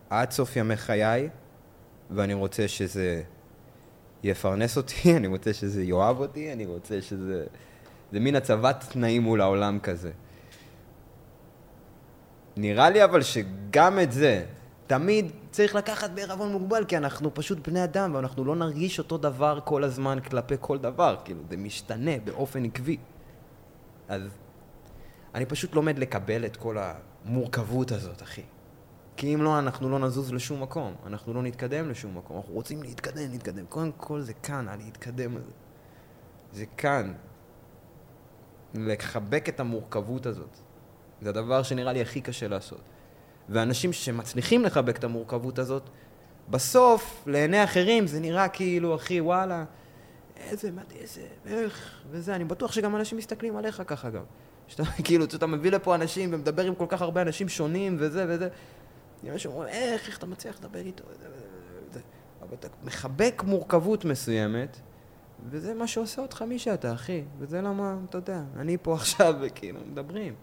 עד סוף ימי חיי, ואני רוצה שזה יפרנס אותי, [laughs] אני רוצה שזה יאהב אותי, אני רוצה שזה... זה מין הצבת תנאים מול העולם כזה. נראה לי אבל שגם את זה, תמיד צריך לקחת בערבון מוגבל, כי אנחנו פשוט בני אדם, ואנחנו לא נרגיש אותו דבר כל הזמן כלפי כל דבר, כאילו, זה משתנה באופן עקבי. אז אני פשוט לומד לקבל את כל המורכבות הזאת, אחי. כי אם לא, אנחנו לא נזוז לשום מקום, אנחנו לא נתקדם לשום מקום, אנחנו רוצים להתקדם, להתקדם. קודם כל זה כאן, הלהתקדם הזה. זה כאן. לחבק את המורכבות הזאת. זה הדבר שנראה לי הכי קשה לעשות. ואנשים שמצליחים לחבק את המורכבות הזאת, בסוף, לעיני אחרים, זה נראה כאילו, אחי, וואלה, איזה, מה, איזה, איך, וזה, אני בטוח שגם אנשים מסתכלים עליך ככה גם. שאתה, [laughs] כאילו, שאתה מביא לפה אנשים ומדבר עם כל כך הרבה אנשים שונים וזה וזה. אנשים אומרים, איך, איך אתה מצליח לדבר איתו. אבל אתה מחבק מורכבות מסוימת, וזה מה שעושה אותך מי שאתה, אחי. וזה למה, אתה יודע, אני פה [laughs] עכשיו, וכאילו, מדברים.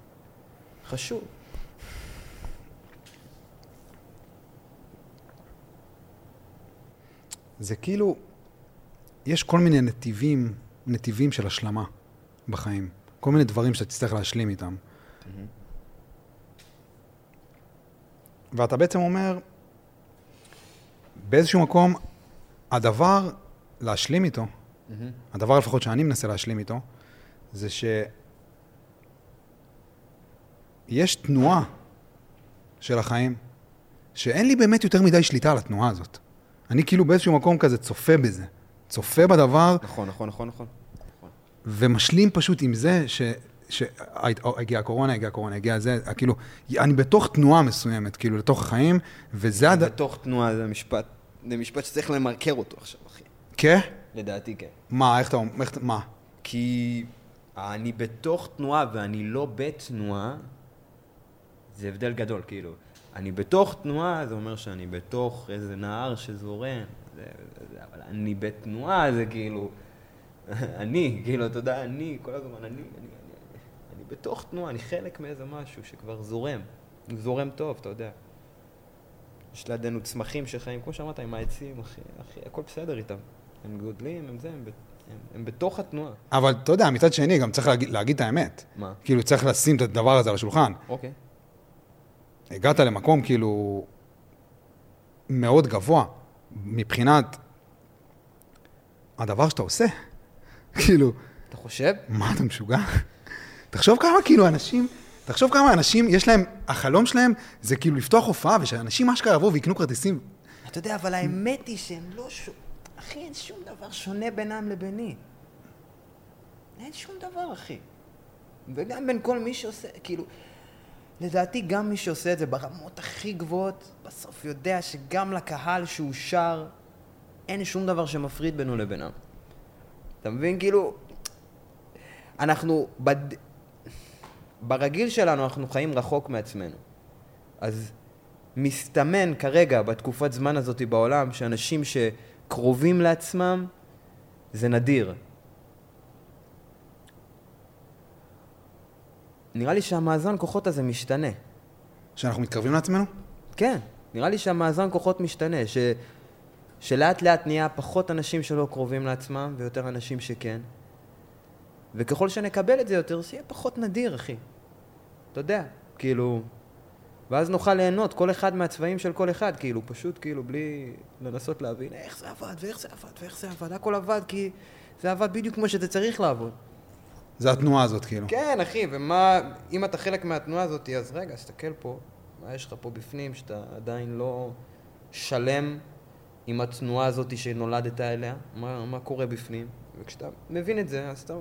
חשוב. זה כאילו, יש כל מיני נתיבים, נתיבים של השלמה בחיים. כל מיני דברים שאתה תצטרך להשלים איתם. ואתה בעצם אומר, באיזשהו מקום, הדבר להשלים איתו, הדבר לפחות שאני מנסה להשלים איתו, זה שיש תנועה של החיים, שאין לי באמת יותר מדי שליטה על התנועה הזאת. אני כאילו באיזשהו מקום כזה צופה בזה. צופה בדבר. נכון, נכון, נכון, נכון. ומשלים פשוט עם זה ש... שהגיעה הקורונה, הגיעה הקורונה, הגיעה זה, כאילו, אני בתוך תנועה מסוימת, כאילו, לתוך החיים, וזה... הד... בתוך תנועה זה משפט, זה משפט שצריך למרקר אותו עכשיו, אחי. כן? לדעתי כן. מה, איך אתה אומר, מה? כי אני בתוך תנועה ואני לא בתנועה, זה הבדל גדול, כאילו. אני בתוך תנועה, זה אומר שאני בתוך איזה נהר שזורם, זה, זה, אבל אני בתנועה, זה כאילו, [laughs] אני, כאילו, אתה יודע, אני, כל הזמן, אני, אני בתוך תנועה, אני חלק מאיזה משהו שכבר זורם, זורם טוב, אתה יודע. יש לידינו צמחים שחיים, כמו שאמרת, עם העצים, אחי, אחי, הכל בסדר איתם. הם גודלים, הם זה, הם, הם, הם בתוך התנועה. אבל אתה יודע, מצד שני, גם צריך להגיד, להגיד את האמת. מה? כאילו, צריך לשים את הדבר הזה על השולחן. אוקיי. הגעת למקום כאילו מאוד גבוה מבחינת הדבר שאתה עושה. [laughs] כאילו... אתה חושב? מה, אתה משוגע? תחשוב כמה כאילו אנשים, תחשוב כמה אנשים, יש להם, החלום שלהם זה כאילו לפתוח הופעה, ושאנשים אשכרה יבואו ויקנו כרטיסים. אתה יודע, אבל האמת היא שהם לא ש... אחי, אין שום דבר שונה בינם לביני. אין שום דבר, אחי. וגם בין כל מי שעושה, כאילו... לדעתי גם מי שעושה את זה ברמות הכי גבוהות, בסוף יודע שגם לקהל שהוא שר, אין שום דבר שמפריד בינו לבינם. אתה מבין? כאילו, אנחנו, בד... ברגיל שלנו אנחנו חיים רחוק מעצמנו. אז מסתמן כרגע, בתקופת זמן הזאת בעולם, שאנשים שקרובים לעצמם, זה נדיר. נראה לי שהמאזן כוחות הזה משתנה. שאנחנו מתקרבים לעצמנו? כן, נראה לי שהמאזן כוחות משתנה, ש... שלאט לאט נהיה פחות אנשים שלא קרובים לעצמם ויותר אנשים שכן. וככל שנקבל את זה יותר, שיהיה פחות נדיר, אחי. אתה יודע, כאילו... ואז נוכל ליהנות כל אחד מהצבעים של כל אחד, כאילו, פשוט כאילו, בלי לנסות להבין איך זה עבד, ואיך זה עבד, ואיך זה עבד. הכל עבד כי זה עבד בדיוק כמו שזה צריך לעבוד. זה התנועה הזאת, כאילו. כן, אחי, ומה, אם אתה חלק מהתנועה הזאת, אז רגע, תסתכל פה, מה יש לך פה בפנים, שאתה עדיין לא שלם עם התנועה הזאת שנולדת אליה, מה, מה קורה בפנים, וכשאתה מבין את זה, אז אתה...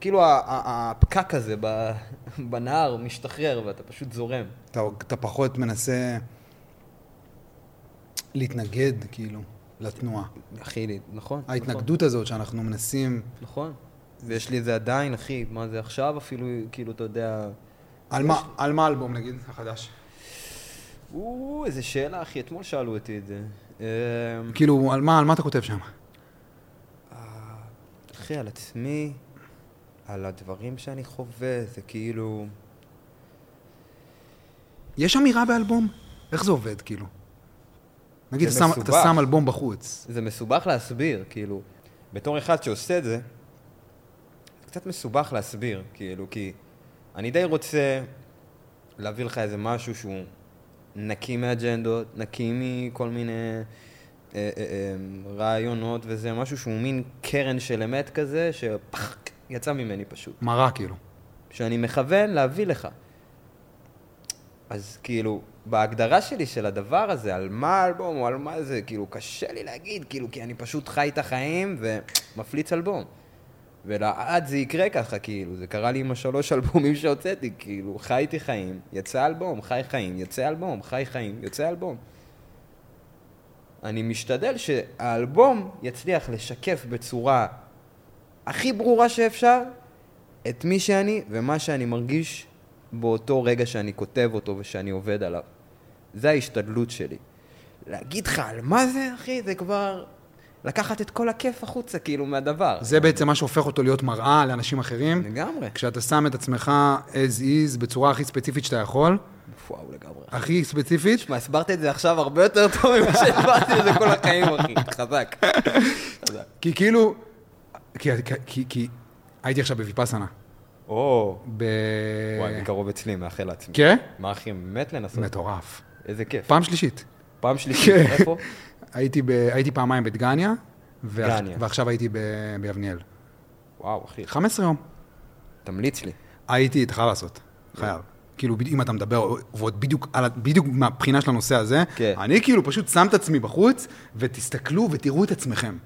כאילו הפקק הזה [laughs] בנהר משתחרר ואתה פשוט זורם. אתה, אתה פחות מנסה להתנגד, כאילו, לתנועה. אחי, נכון. ההתנגדות נכון. הזאת שאנחנו מנסים... נכון. ויש לי את זה עדיין, אחי, מה זה עכשיו אפילו, כאילו, אתה יודע... על מה, על מה האלבום, נגיד, החדש? או, איזה שאלה, אחי, אתמול שאלו אותי את זה. אמ, כאילו, על מה, על מה אתה כותב שם? אה, אחי, על עצמי, על הדברים שאני חווה, זה כאילו... יש אמירה באלבום? איך זה עובד, כאילו? נגיד, אתה שם, אתה שם אלבום בחוץ. זה מסובך להסביר, כאילו. בתור אחד שעושה את זה, קצת מסובך להסביר, כאילו, כי אני די רוצה להביא לך איזה משהו שהוא נקי מאג'נדות, נקי מכל מיני אה, אה, אה, רעיונות וזה, משהו שהוא מין קרן של אמת כזה, שפח, יצא ממני פשוט. מראה כאילו. שאני מכוון להביא לך. אז כאילו, בהגדרה שלי של הדבר הזה, על מה האלבום או על מה זה, כאילו, קשה לי להגיד, כאילו, כי אני פשוט חי את החיים ומפליץ אלבום. ולעד זה יקרה ככה, כאילו, זה קרה לי עם השלוש אלבומים שהוצאתי, כאילו, חייתי חיים, יצא אלבום, חי חיים, יוצא אלבום, חי חיים, יוצא אלבום. אני משתדל שהאלבום יצליח לשקף בצורה הכי ברורה שאפשר את מי שאני ומה שאני מרגיש באותו רגע שאני כותב אותו ושאני עובד עליו. זה ההשתדלות שלי. להגיד לך על מה זה, אחי, זה כבר לקחת את כל הכיף החוצה, כאילו, מהדבר. זה בעצם מה שהופך אותו להיות מראה לאנשים אחרים. לגמרי. כשאתה שם את עצמך as is בצורה הכי ספציפית שאתה יכול, וואו, לגמרי. הכי ספציפית, תשמע, הסברת את זה עכשיו הרבה יותר טוב ממה שהסברתי את זה כל החיים, אחי. חזק. חזק. [laughs] כי כאילו, כי, כי, כי, הייתי עכשיו בוויפאסנה. או, ב... וואי, בקרוב אצלי, מאחל לעצמי. כן? מה, אחי, מת לנסות. מטורף. איזה כיף. פעם שלישית. פעם שלישית, כן. איפה? הייתי, ב... הייתי פעמיים בדגניה, דגניה. ועכשיו הייתי ב... ביבניאל. וואו, אחי, 15 יום. תמליץ לי. הייתי, אתה חייב לעשות. חייב. כאילו, אם אתה מדבר, ועוד בדיוק, על, בדיוק מהבחינה של הנושא הזה, כן. אני כאילו פשוט שם את עצמי בחוץ, ותסתכלו ותראו את עצמכם.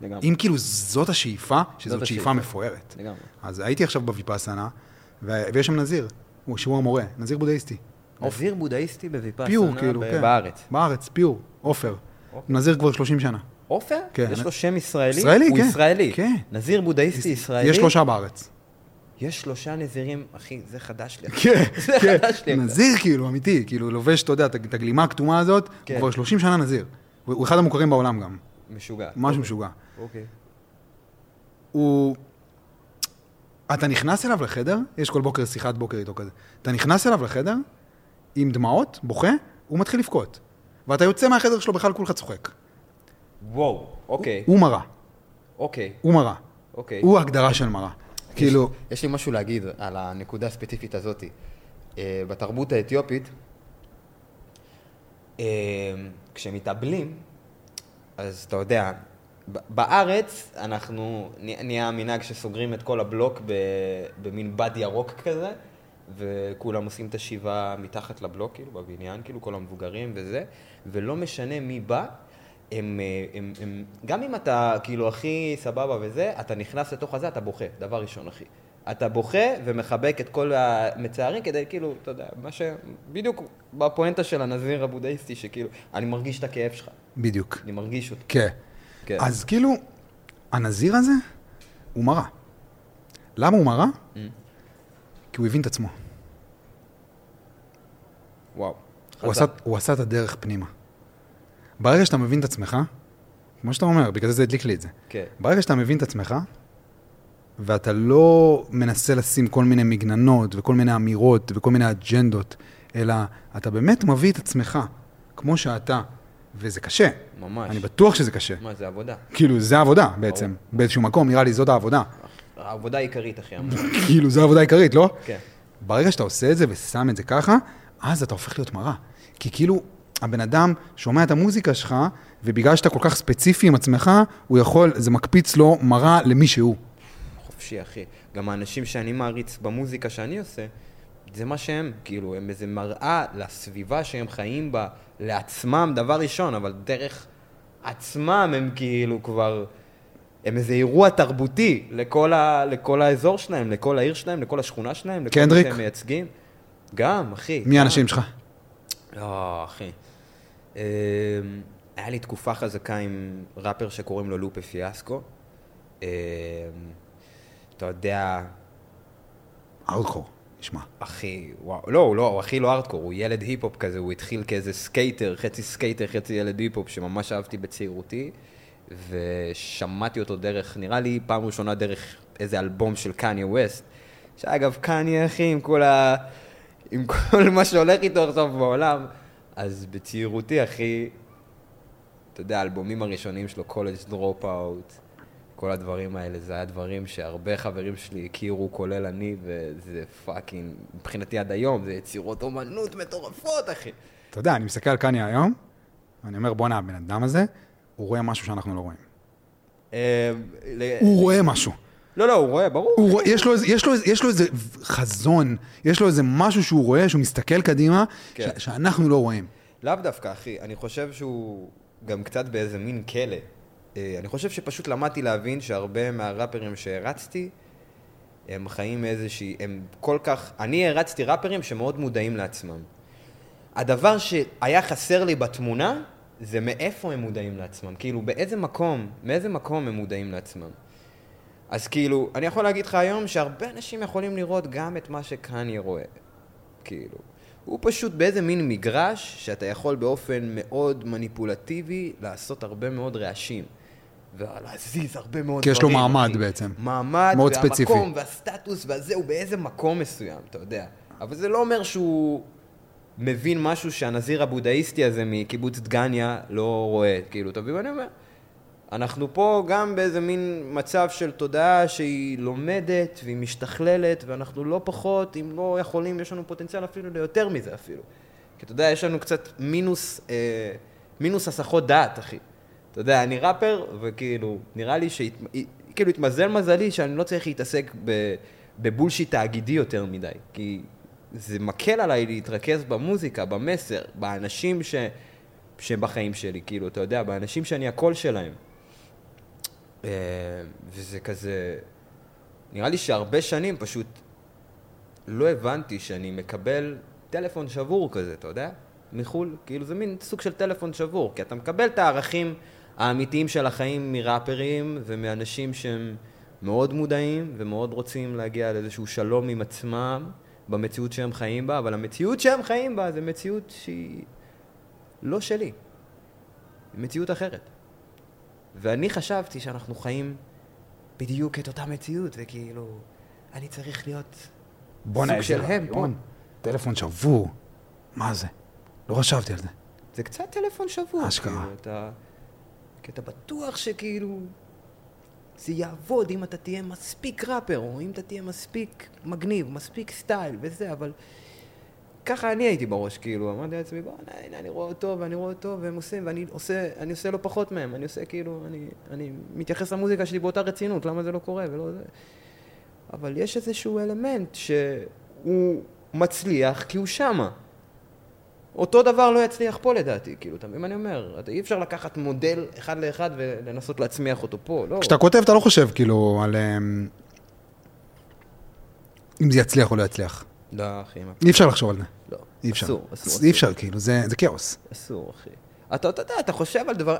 לגמרי. אם כאילו זאת השאיפה, שזאת שאיפה. מפוארת. לגמרי. אז הייתי עכשיו בוויפאסנה, ו- ויש שם נזיר, הוא שהוא המורה, נזיר בודהיסטי. נזיר בודהיסטי בוויפאסנה פיור, כאילו, ב- כן. בארץ. בארץ, פיור, עופר. אוקיי. נזיר כבר 30 שנה. עופר? כן. יש לו שם ישראלי? ישראלי, הוא כן. ישראלי. כן. נזיר בודהיסטי ישראלי? יש שלושה בארץ. יש שלושה נזירים, אחי, זה חדש לי. כן, [laughs] זה כן. חדש לי. נזיר כאילו, אמיתי, כאילו לובש, אתה יודע, את הגלימה הכתומה הזאת, כן. הוא כבר 30 שנה נזיר. הוא הוא אחד המוכרים בעולם גם, משוגע. משהו. משוגע. אוקיי. הוא... אתה נכנס אליו לחדר, יש כל בוקר שיחת בוקר איתו כזה. אתה נכנס אליו לחדר, עם דמעות, בוכה, הוא מתחיל לבכות. ואתה יוצא מהחדר שלו בכלל כולך צוחק. וואו, אוקיי, הוא מראה, אוקיי, הוא מראה. אוקיי. הוא ההגדרה של מראה. כאילו, יש לי משהו להגיד על הנקודה הספציפית הזאת. אה, בתרבות האתיופית, אה, כשמתאבלים, אז אתה יודע, בארץ אנחנו, נה- נהיה המנהג שסוגרים את כל הבלוק במין בד ירוק כזה, וכולם עושים את השבעה מתחת לבלוק, כאילו, בבניין, כאילו, כל המבוגרים וזה, ולא משנה מי בא, הם, אה, הם, הם, גם אם אתה כאילו הכי סבבה וזה, אתה נכנס לתוך הזה, אתה בוכה, דבר ראשון, אחי. אתה בוכה ומחבק את כל המצערים כדי, כאילו, אתה יודע, מה ש... בדיוק בפואנטה של הנזיר הבודהיסטי, שכאילו, אני מרגיש את הכאב שלך, בדיוק. אני מרגיש אותו. כן. כן. אז כאילו, הנזיר הזה, הוא מראה. למה הוא מראה? Mm. כי הוא הבין את עצמו. וואו. הוא. עשה, הוא עשה את הדרך פנימה. ברגע שאתה מבין את עצמך, כמו שאתה אומר, בגלל זה זה הדליק לי את זה. כן. ברגע שאתה מבין את עצמך, ואתה לא מנסה לשים כל מיני מגננות וכל מיני אמירות וכל מיני אג'נדות, אלא אתה באמת מביא את עצמך כמו שאתה, וזה קשה. ממש. אני בטוח שזה קשה. מה, זה עבודה. כאילו, זה העבודה בעצם. באיזשהו מקום, נראה לי זאת העבודה. העבודה העיקרית, אחי. [laughs] כאילו, זו העבודה העיקרית, לא? כן. ברגע שאתה עושה את זה ושם את זה ככה, אז אתה הופך להיות מראה. כי כאילו, הבן אדם שומע את המוזיקה שלך, ובגלל שאתה כל כך ספציפי עם עצמך, הוא יכול, זה מקפיץ לו מראה למי שהוא. חופשי, אחי. גם האנשים שאני מעריץ במוזיקה שאני עושה, זה מה שהם, כאילו, הם איזה מראה לסביבה שהם חיים בה, לעצמם, דבר ראשון, אבל דרך עצמם הם כאילו כבר, הם איזה אירוע תרבותי לכל, ה, לכל האזור שלהם, לכל העיר שלהם, לכל השכונה שלהם, לכל קנדריק? מי שהם מייצגים. גם, אחי. מי. האנשים שלך? לא, אחי. אמ, היה לי תקופה חזקה עם ראפר שקוראים לו לופה פיאסקו. אמ, אתה יודע, ארדקור, נשמע. אחי, וואו, לא, הוא לא, הוא הכי לא ארדקור, הוא ילד היפ-הופ כזה, הוא התחיל כאיזה skater, חצי skater, חצי ילד היפ-הופ, שממש אהבתי בצעירותי, ושמעתי אותו דרך, נראה לי פעם ראשונה דרך איזה אלבום של קניה ווסט, שאגב, קניה, אחי, עם כל ה... עם כל מה שהולך איתו עכשיו בעולם, אז בצעירותי, אחי, אתה יודע, האלבומים הראשונים שלו, College Dropout, כל הדברים האלה, זה היה דברים שהרבה חברים שלי הכירו, כולל אני, וזה fucking, מבחינתי עד היום, זה יצירות אומנות מטורפות, אחי. אתה יודע, אני מסתכל על קניה היום, ואני אומר, בואנה, הבן אדם הזה, הוא רואה משהו שאנחנו לא רואים. ל- הוא רואה משהו. לא, לא, הוא רואה, ברור. הוא רואה, יש, לו, איזה- יש, לו, איזה- יש לו איזה חזון, יש לו איזה משהו שהוא רואה, שהוא מסתכל קדימה, כן. ש, שאנחנו לא רואים. לאו דווקא, אחי. אני חושב שהוא גם קצת באיזה מין כלא. אה, אני חושב שפשוט למדתי להבין שהרבה מהראפרים שהרצתי, הם חיים מאיזושהי, הם כל כך, אני הרצתי ראפרים שמאוד מודעים לעצמם. הדבר שהיה חסר לי בתמונה, זה מאיפה הם מודעים לעצמם. כאילו, באיזה מקום, מאיזה מקום הם מודעים לעצמם. אז כאילו, אני יכול להגיד לך היום שהרבה אנשים יכולים לראות גם את מה שקניה רואה. כאילו, הוא פשוט באיזה מין מגרש שאתה יכול באופן מאוד מניפולטיבי לעשות הרבה מאוד רעשים. ולהזיז הרבה מאוד כי יש לו דברים, מעמד אחי. בעצם. מעמד, מאוד והמקום, ספציפי. והסטטוס, והזה, הוא באיזה מקום מסוים, אתה יודע. אבל זה לא אומר שהוא מבין משהו שהנזיר הבודהיסטי הזה מקיבוץ דגניה לא רואה, כאילו, אתה מבין מה אני אומר? אנחנו פה גם באיזה מין מצב של תודעה שהיא לומדת והיא משתכללת, ואנחנו לא פחות, אם לא יכולים, יש לנו פוטנציאל אפילו ליותר מזה אפילו. כי אתה יודע, יש לנו קצת מינוס, אה, מינוס הסחות דעת, אחי. אתה יודע, אני ראפר, וכאילו, נראה לי שכאילו התמזל מזלי שאני לא צריך להתעסק בבולשיט תאגידי יותר מדי, כי זה מקל עליי להתרכז במוזיקה, במסר, באנשים ש, שבחיים שלי, כאילו, אתה יודע, באנשים שאני הקול שלהם. אה, וזה כזה, נראה לי שהרבה שנים פשוט לא הבנתי שאני מקבל טלפון שבור כזה, אתה יודע? מחו"ל, כאילו זה מין סוג של טלפון שבור, כי אתה מקבל את הערכים האמיתיים של החיים מראפרים ומאנשים שהם מאוד מודעים ומאוד רוצים להגיע לאיזשהו שלום עם עצמם במציאות שהם חיים בה, אבל המציאות שהם חיים בה זה מציאות שהיא לא שלי, היא מציאות אחרת. ואני חשבתי שאנחנו חיים בדיוק את אותה מציאות, וכאילו, אני צריך להיות סוג של הם פה. טלפון שבור. מה זה? לא חשבתי על זה. זה קצת טלפון שבור. אשכרה. כאילו, אתה... כי אתה בטוח שכאילו... זה יעבוד אם אתה תהיה מספיק ראפר, או אם אתה תהיה מספיק מגניב, מספיק סטייל וזה, אבל... ככה אני הייתי בראש, כאילו, אמרתי לעצמי, בוא, הנה, אני רואה אותו, ואני רואה אותו, והם עושים, ואני עושה, אני עושה לא פחות מהם, אני עושה כאילו, אני, אני מתייחס למוזיקה שלי באותה רצינות, למה זה לא קורה, ולא זה... אבל יש איזשהו אלמנט שהוא מצליח כי הוא שמה. אותו דבר לא יצליח פה לדעתי, כאילו, אתה מבין מה אני אומר? אתה, אי אפשר לקחת מודל אחד לאחד ולנסות להצמיח אותו פה, לא. כשאתה כותב, אתה לא חושב כאילו על... אמ, אם זה יצליח או לא יצליח. לא, אחי. אי אפשר לחשוב על זה. לא. אי אפשר. אסור, אסור. אי אפשר, כאילו, זה זה כאוס. אסור, אחי. אתה, אתה יודע, אתה חושב על דבר...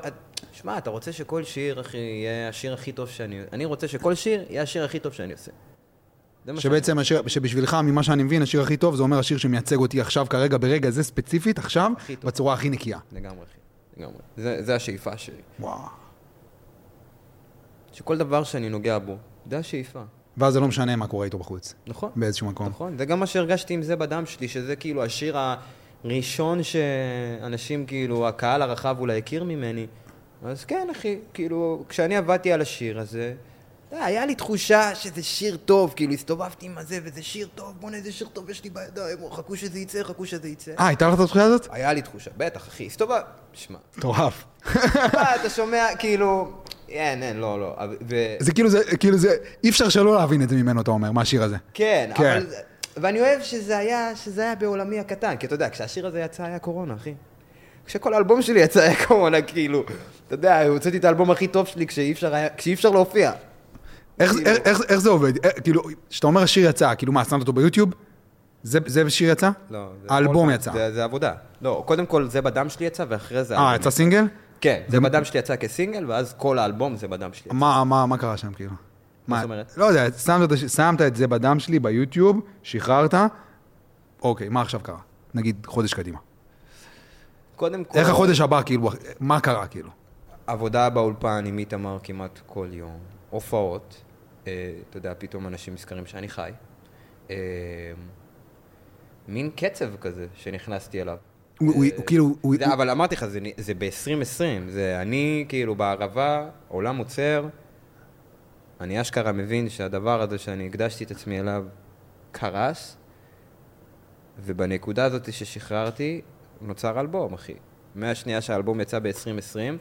שמע, אתה רוצה שכל שיר, אחי, יהיה השיר הכי טוב שאני... אני רוצה שכל שיר יהיה השיר הכי טוב שאני עושה. שבעצם השיר, שבשבילך, ממה שאני מבין, השיר הכי טוב, זה אומר השיר שמייצג אותי עכשיו, כרגע, ברגע זה ספציפית, עכשיו, הכי. בצורה הכי נקייה. לגמרי, אחי. לגמרי. זה, זה השאיפה שלי. וואו. שכל דבר שאני נוגע בו, זה השאיפה. ואז זה לא משנה מה קורה איתו בחוץ, נכון? באיזשהו מקום. נכון, זה גם מה שהרגשתי עם זה בדם שלי, שזה כאילו השיר הראשון שאנשים, כאילו, הקהל הרחב אולי הכיר ממני. אז כן, אחי, כאילו, כשאני עבדתי על השיר הזה, היה לי תחושה שזה שיר טוב, כאילו, הסתובבתי עם הזה, וזה שיר טוב, בוא'נה, איזה שיר טוב יש לי בידיים, חכו שזה יצא, חכו שזה יצא. אה, הייתה לך את התחושה הזאת? היה לי תחושה, בטח, אחי, הסתובב... שמע, מטורף. מה, אתה שומע, כאילו... אין, אין, לא, לא. ו... זה כאילו, זה, כאילו, זה, אי אפשר שלא להבין את זה ממנו, אתה אומר, מהשיר הזה. כן, כן. אבל... ואני אוהב שזה היה, שזה היה בעולמי הקטן, כי אתה יודע, כשהשיר הזה יצא היה קורונה, אחי. כשכל האלבום שלי יצא היה קורונה, כאילו, אתה יודע, הוצאתי את האלבום הכי טוב שלי כשאי אפשר, היה, כשאי אפשר להופיע. איך, כאילו- איך, איך, איך זה עובד? אה, כאילו, כשאתה אומר השיר יצא, כאילו מה, שמת אותו ביוטיוב? זה, זה שיר יצא? לא, האלבום יצא. זה, זה עבודה. לא, קודם כל זה בדם שלי יצא, ואחרי זה... אה, יצא סינגל? כן, זה בדם שלי יצא כסינגל, ואז כל האלבום זה בדם שלי. יצא. מה, מה, מה קרה שם, כאילו? מה זאת אומרת? לא יודע, שמת את זה בדם שלי ביוטיוב, שחררת, אוקיי, מה עכשיו קרה? נגיד חודש קדימה. קודם כל... איך החודש הבא, כאילו, מה קרה, כאילו? עבודה באולפן עם איתמר כמעט כל יום, הופעות, אה, אתה יודע, פתאום אנשים נזכרים שאני חי. אה, מין קצב כזה שנכנסתי אליו. הוא- אה, כאילו, הוא- אבל אמרתי לך, זה ב-2020, זה אני כאילו בערבה, עולם עוצר, אני אשכרה מבין שהדבר הזה שאני הקדשתי את עצמי אליו קרס, ובנקודה הזאת ששחררתי, נוצר אלבום, אחי. מהשנייה שהאלבום יצא ב-2020,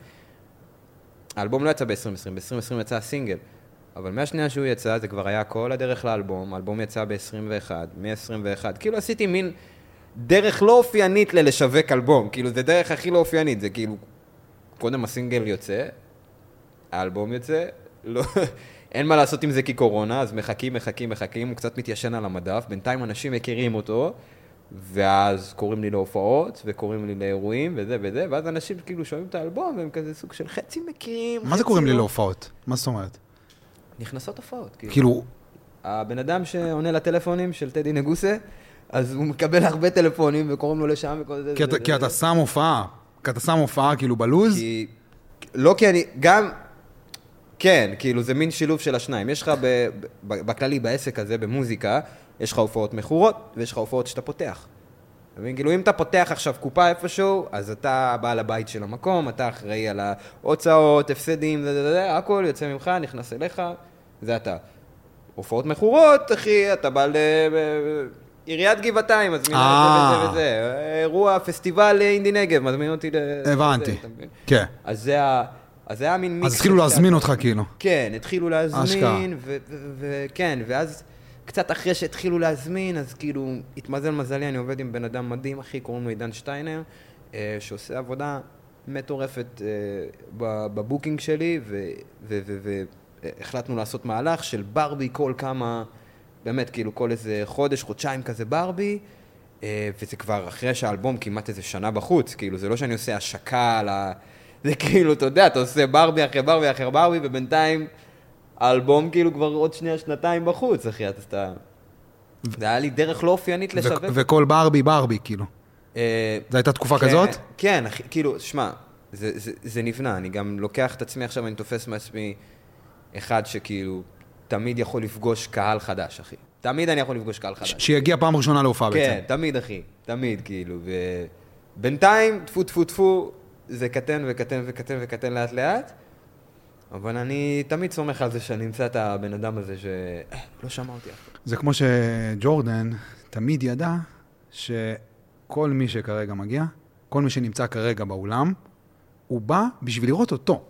האלבום לא יצא ב-2020, ב-2020 יצא הסינגל, אבל מהשנייה שהוא יצא, זה כבר היה כל הדרך לאלבום, האלבום יצא ב-21, מ-21, כאילו עשיתי מין דרך לא אופיינית ללשווק אלבום, כאילו זה דרך הכי לא אופיינית, זה כאילו, קודם הסינגל יוצא, האלבום יוצא, לא, [laughs] אין מה לעשות עם זה כי קורונה, אז מחכים, מחכים, מחכים, הוא קצת מתיישן על המדף, בינתיים אנשים מכירים אותו, ואז קוראים לי להופעות, וקוראים לי לאירועים, וזה וזה, ואז אנשים כאילו שומעים את האלבום, והם כזה סוג של חצי מכירים, מה זה חצי קוראים לי לא. להופעות? מה זאת אומרת? נכנסות הופעות, כאילו. כאילו, הבן אדם שעונה לטלפונים של טדי נגוסה, אז הוא מקבל הרבה טלפונים וקוראים לו לשם וכל זה. כי אתה- זה- כי זה- אתה שם הופעה, כי אתה שם הופעה כאילו בלוז, כי... לא כי אני... גם... כן, כאילו זה מין שילוב של השניים. יש לך ב... ב... בכללי, בעסק הזה, במוזיקה, יש לך הופעות מכורות ויש לך הופעות שאתה פותח. אתה מבין? כאילו אם אתה פותח עכשיו קופה איפשהו, אז אתה בעל הבית של המקום, אתה אחראי על ההוצאות, הפסדים, זה, זה, זה, הכל יוצא ממך, נכנס אליך, זה אתה. הופעות מכורות, אחי, אתה בא ל... עיריית גבעתיים, מזמינה את זה אה. וזה וזה. אירוע, פסטיבל אינדי נגב, מזמין אותי ל... הבנתי. כן. אז זה ה... אז זה היה מין מיקס. אז התחילו להזמין אותך כאילו. כן, התחילו. להזמין, וכן, ואז קצת אחרי שהתחילו להזמין, אז כאילו, התמזל מזלי, אני עובד עם בן אדם מדהים, אחי, קוראים לו עידן שטיינר, אה, שעושה עבודה מטורפת אה, בבוקינג שלי, והחלטנו לעשות מהלך של ברבי כל כמה, באמת, כאילו, כל איזה חודש, חודשיים כזה ברבי. אה, וזה כבר אחרי שהאלבום כמעט איזה שנה בחוץ, כאילו, זה לא שאני עושה השקה על ה... זה כאילו, אתה יודע, אתה עושה ברבי אחרי ברבי אחרי ברבי, ובינתיים האלבום כאילו כבר עוד שנייה, שנתיים בחוץ, אחי, אז אתה... זה היה לי דרך לא אופיינית ו- לשווק. וכל ברבי ברבי כאילו. אה, זו הייתה תקופה כן, כזאת? כן, אחי, כאילו, שמע, זה, זה, זה נבנה, אני גם לוקח את עצמי עכשיו, אני תופס מעצמי אחד שכאילו תמיד יכול לפגוש קהל חדש, אחי. תמיד אני יכול לפגוש קהל חדש. שיגיע פעם ראשונה להופעה בעצם. כן, תמיד, אחי, תמיד, כאילו, ובינתיים, טפו טפו טפו, זה קטן וקטן וקטן וקטן לאט לאט, אבל אני תמיד סומך על זה שאני אמצא את הבן אדם הזה שלא שמע אותי אף. זה כמו שג'ורדן תמיד ידע שכל מי שכרגע מגיע, כל מי שנמצא כרגע באולם, הוא בא בשביל לראות אותו.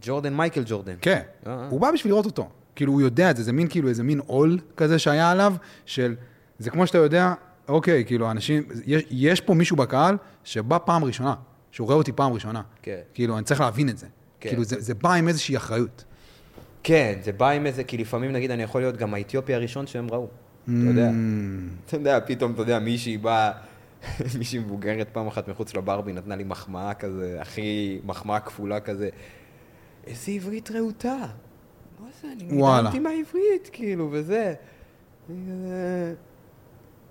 ג'ורדן, מייקל ג'ורדן. כן, אה. הוא בא בשביל לראות אותו. כאילו, הוא יודע את זה, זה מין כאילו איזה מין עול כזה שהיה עליו, של... זה כמו שאתה יודע, אוקיי, כאילו, אנשים... יש, יש פה מישהו בקהל שבא פעם ראשונה, שהוא רואה אותי פעם ראשונה. כן. כאילו, אני צריך להבין את זה. כן. כאילו, זה, זה בא עם איזושהי אחריות. כן, זה בא עם איזה, כי לפעמים נגיד אני יכול להיות גם האתיופי הראשון שהם ראו. אתה יודע. Mm, אתה יודע, פתאום, אתה יודע, מישהי באה, [laughs] מישהי מבוגרת פעם אחת מחוץ לברבי, נתנה לי מחמאה כזה, הכי מחמאה כפולה כזה. איזה עברית רהוטה. מה זה, אני. נדהמתי מהעברית, כאילו, וזה. כזה...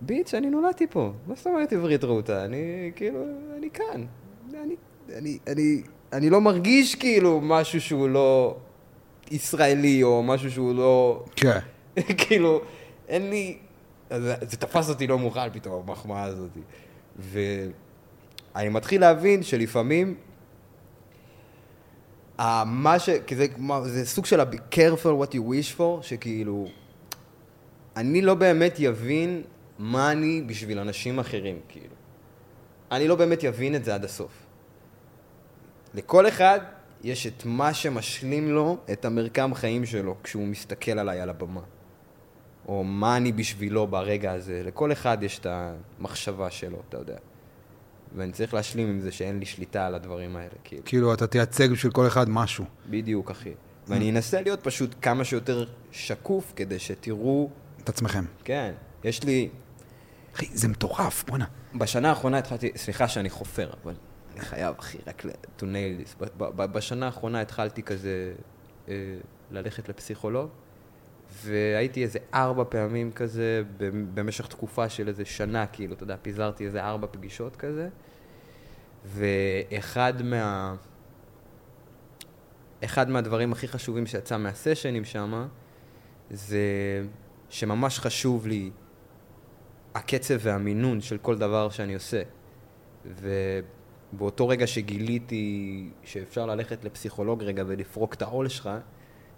ביץ', אני נולדתי פה. מה זאת אומרת עברית רהוטה? אני, כאילו, אני כאן. אני, אני, אני, אני לא מרגיש כאילו משהו שהוא לא ישראלי, או משהו שהוא לא... כן. [laughs] כאילו, אין לי... זה, זה תפס אותי לא מוכן פתאום, המחמאה הזאת. ואני מתחיל להבין שלפעמים, ה- מה ש... כי זה, זה סוג של ה- careful what you wish for, שכאילו, אני לא באמת יבין מה אני בשביל אנשים אחרים, כאילו. אני לא באמת יבין את זה עד הסוף. לכל אחד יש את מה שמשלים לו את המרקם חיים שלו כשהוא מסתכל עליי על הבמה. או מה אני בשבילו ברגע הזה. לכל אחד יש את המחשבה שלו, אתה יודע. ואני צריך להשלים עם זה שאין לי שליטה על הדברים האלה, כאילו. כאילו, אתה תייצג בשביל כל אחד משהו. בדיוק, אחי. ואני אנסה להיות פשוט כמה שיותר שקוף כדי שתראו, את עצמכם. כן, יש לי... אחי, זה מטורף, בואנה. בשנה האחרונה התחלתי, סליחה שאני חופר, אבל אני חייב, אחי, רק to nail this. בשנה האחרונה התחלתי כזה אה, ללכת לפסיכולוג, והייתי איזה ארבע פעמים כזה במשך תקופה של איזה שנה, כאילו, אתה יודע, פיזרתי איזה ארבע פגישות כזה, ואחד מה... אחד מהדברים הכי חשובים שיצא מהסשנים שם, זה שממש חשוב לי הקצב והמינון של כל דבר שאני עושה. ובאותו רגע שגיליתי שאפשר ללכת לפסיכולוג רגע ולפרוק את העול שלך,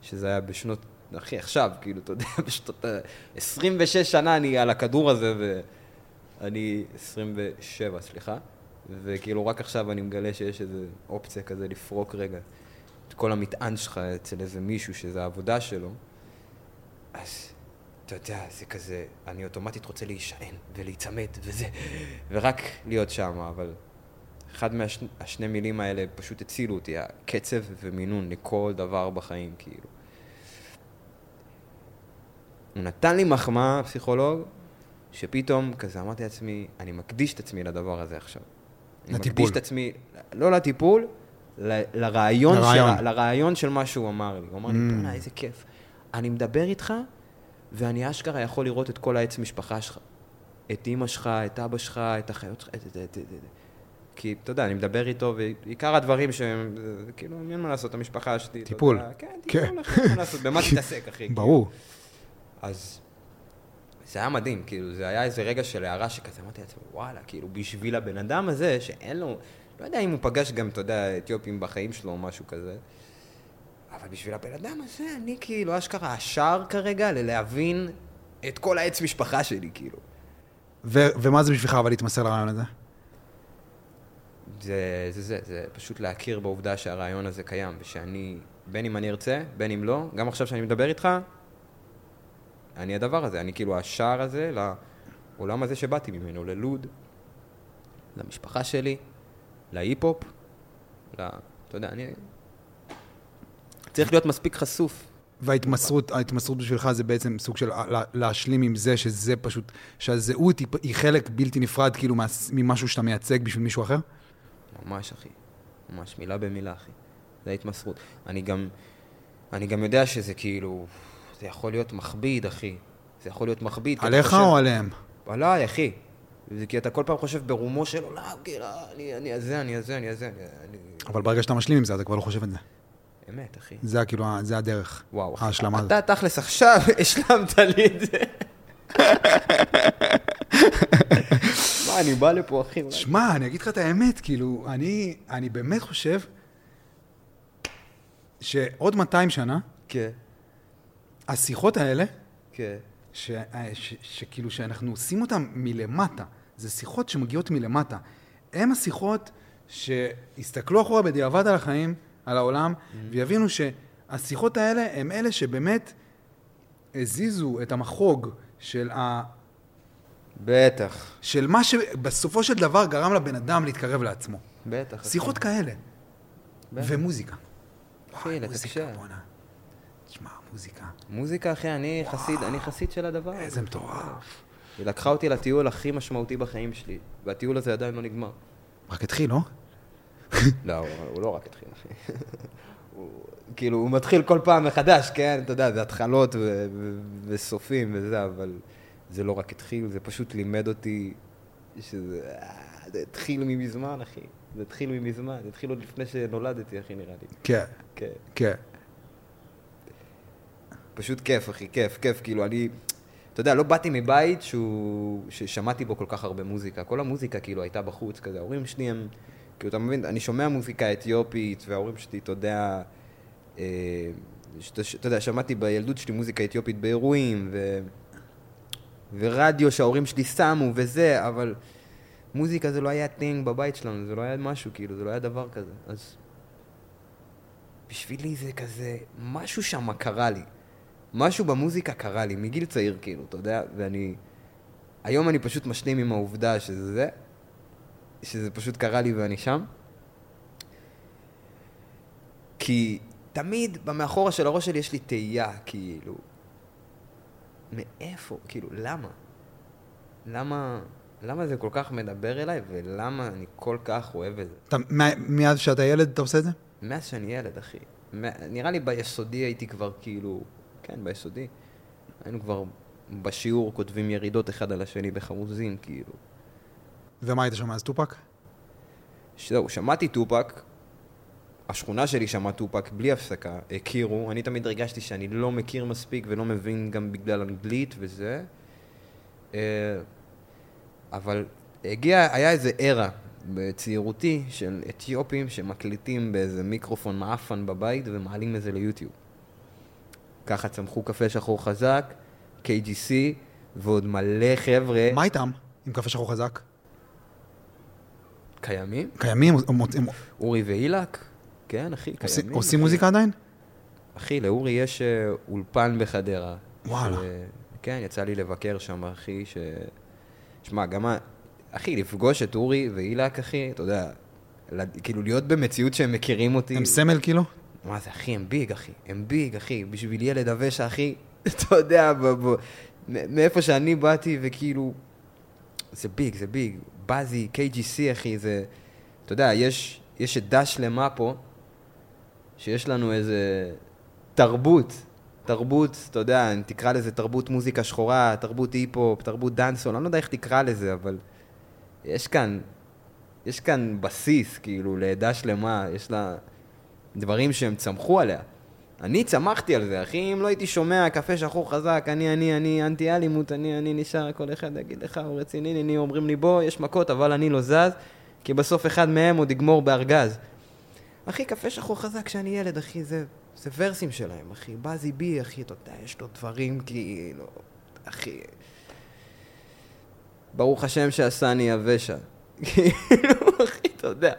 שזה היה בשנות, אחי, עכשיו, כאילו, אתה יודע, [laughs] בשנות ה... 26 שנה אני על הכדור הזה, ואני 27, סליחה, וכאילו רק עכשיו אני מגלה שיש איזו אופציה כזה לפרוק רגע את כל המטען שלך אצל איזה מישהו שזה העבודה שלו, אז אתה יודע, זה כזה, אני אוטומטית רוצה להישען ולהיצמד וזה, ורק להיות שם, אבל אחד מהשני מילים האלה פשוט הצילו אותי, הקצב ומינון לכל דבר בחיים, כאילו. הוא נתן לי מחמאה, פסיכולוג, שפתאום כזה אמרתי לעצמי, אני מקדיש את עצמי לדבר הזה עכשיו. אני לטיפול. מקדיש את עצמי, לא לטיפול, ל- לרעיון, לרעיון. של, לרעיון של מה שהוא אמר לי. הוא אמר לי, Mm. בוא'נה, איזה כיף. אני מדבר איתך, ואני אשכרה יכול לראות את כל העץ משפחה שלך. את אימא שלך, את אבא שלך, את החיות שלך, את... את, את, את, את. כי, אתה יודע, אני מדבר איתו, ועיקר הדברים שהם, כאילו, אין מה לעשות, המשפחה שלי, טיפול. יודע, כן, כן. טיפול, אין מה לעשות, במה [laughs] תתעסק, אחי? כאילו. ברור. אז זה היה מדהים, כאילו, זה היה איזה רגע של הערה שכזה, אמרתי לעצמי, וואלה, כאילו, בשביל הבן אדם הזה, שאין לו, לא יודע אם הוא פגש גם, אתה יודע, אתיופים בחיים שלו או משהו כזה, אבל בשביל הבן אדם הזה, אני כאילו, אשכרה, השער כרגע ללהבין את כל העץ משפחה שלי, כאילו. ו- ומה זה בשבילך אבל להתמסר לרעיון הזה? זה, זה, זה, זה פשוט להכיר בעובדה שהרעיון הזה קיים, ושאני, בין אם אני ארצה, בין אם לא, גם עכשיו שאני מדבר איתך, אני הדבר הזה, אני כאילו השער הזה לעולם הזה שבאתי ממנו, ללוד, למשפחה שלי, להיפ-הופ, ל... אתה יודע, אני... צריך להיות מספיק חשוף. וההתמסרות, ההתמסרות בשבילך זה בעצם סוג של לה- להשלים עם זה שזה פשוט, שהזהות היא, חלק בלתי נפרד כאילו ממשהו שאתה מייצג בשביל מישהו אחר? ממש, אחי. ממש, מילה במילה, אחי. זה ההתמסרות. אני גם, אני גם יודע שזה כאילו, זה יכול להיות מכביד, אחי. זה יכול להיות מכביד. עליך חושב- או עליהם? עליי, אחי. זה כי אתה כל פעם חושב ברומו של עולם, כאילו, אני, אני הזה, אני הזה, אני הזה. אבל ברגע שאתה משלים עם זה, אתה כבר לא חושב את זה. אמת, אחי. זה כאילו, זה הדרך. וואו, אחי. ההשלמה הזאת. אתה תכלס עכשיו [laughs] השלמת לי את זה. מה, אני בא לפה, אחי. שמע, אני אגיד לך את האמת, כאילו, אני, אני באמת חושב שעוד 200 שנה, כן, השיחות האלה, כן. ש, ש, שכאילו שאנחנו עושים אותן מלמטה, זה שיחות שמגיעות מלמטה. הם השיחות שיסתכלו אחורה בדיעבד על החיים, על העולם, ויבינו שהשיחות האלה הם אלה שבאמת הזיזו את המחוג של, ה, בטח, של מה שבסופו של דבר גרם לבן אדם להתקרב לעצמו. בטח. שיחות כאלה. בטח. ומוזיקה. אחי, לתקשר. תשמע, מוזיקה, מוזיקה, אחי, אני חסיד, אני חסיד של הדבר הזה. איזה מטורף. היא לקחה אותי לטיול הכי משמעותי בחיים שלי, והטיול הזה עדיין לא נגמר. רק התחיל, לא? [laughs] לא, הוא, הוא לא רק התחיל, אחי. [laughs] הוא, כאילו, הוא מתחיל כל פעם מחדש, כן? אתה יודע, זה התחלות וסופים וזה, אבל זה לא רק התחיל, זה פשוט לימד אותי שזה... אה, זה התחיל ממזמן, אחי. זה התחיל ממזמן, זה התחיל עוד לפני שנולדתי, אחי, נראה לי. כן, כן. כן. פשוט כיף, אחי, כיף, כיף. כאילו, אני, אתה יודע, לא באתי מבית שהוא, ששמעתי בו כל כך הרבה מוזיקה. כל המוזיקה, כאילו, הייתה בחוץ, כזה. ההורים שלי הם, כאילו, אתה מבין, אני שומע מוזיקה אתיופית, וההורים שלי, אתה יודע, אה, אתה יודע, שמעתי בילדות שלי מוזיקה אתיופית באירועים, ו, ורדיו שההורים שלי שמו, וזה, אבל מוזיקה זה לא היה טינג בבית שלנו, זה לא היה משהו, כאילו, זה לא היה דבר כזה. אז בשבילי זה כזה, משהו שם קרה לי. משהו במוזיקה קרה לי, מגיל צעיר כאילו, אתה יודע, ואני... היום אני פשוט משלים עם העובדה שזה זה, שזה פשוט קרה לי ואני שם. כי תמיד במאחורה של הראש שלי יש לי תהייה, כאילו... מאיפה? כאילו, למה? למה... למה זה כל כך מדבר אליי, ולמה אני כל כך אוהב את זה? אתה, מאז שאתה ילד אתה עושה את זה? מאז שאני ילד, אחי. נראה לי ביסודי הייתי כבר כאילו... כן, ביסודי. היינו כבר בשיעור כותבים ירידות אחד על השני בחרוזים, כאילו. ומה היית שומע אז טופק? זהו, שמעתי טופק, השכונה שלי שמעה טופק בלי הפסקה, הכירו, אני תמיד הרגשתי שאני לא מכיר מספיק ולא מבין גם בגלל אנגלית וזה. אה, אבל הגיע, היה איזה ערה בצעירותי של אתיופים שמקליטים באיזה מיקרופון מעפן בבית ומעלים את זה ליוטיוב. ככה צמחו קפה שחור חזק, KGC ועוד מלא חבר'ה מה איתם עם קפה שחור חזק? קיימים. קיימים? הם- אורי ואילק, כן, אחי, קיימים. עושים. מוזיקה עדיין? אחי, לאורי יש אה, אולפן בחדרה. וואלה. כן, יצא לי לבקר שם, אחי, ש... שמע, גם ה... אחי, לפגוש את אורי ואילק, אחי, אתה יודע, כאילו, להיות במציאות שהם מכירים אותי. הם סמל כאילו? מה זה, אחי, הם ביג, אחי. הם ביג, אחי. בשביל ילד הוושע, אחי, [laughs] אתה יודע, ב- מאיפה שאני באתי, וכאילו... זה big, זה big. בזי, KGC, אחי, זה... אתה יודע, יש, יש עדה שלמה פה, שיש לנו איזה תרבות. תרבות, אתה יודע, תקרא לזה תרבות מוזיקה שחורה, תרבות היפ-הופ, תרבות dancehall, אני לא יודע איך תקרא לזה, אבל יש כאן, יש כאן בסיס, כאילו, לעדה שלמה, יש לה דברים שהם צמחו עליה. אני צמחתי על זה, אחי, אם לא הייתי שומע קפה שחור חזק, אני, אני, אני, אנטי אלימות, אני, אני נשאר, כל אחד יגיד לך, הוא רציני, אני, אומרים לי, בוא, יש מכות, אבל אני לא זז, כי בסוף אחד מהם עוד יגמור בארגז. אחי, קפה שחור חזק כשאני ילד, אחי, זה, זה ורסים שלהם, אחי. בזי בי, אחי, אתה יודע, יש לו דברים כאילו, אחי... ברוך השם שעשני יבשה. [laughs] כאילו, אחי, אתה יודע,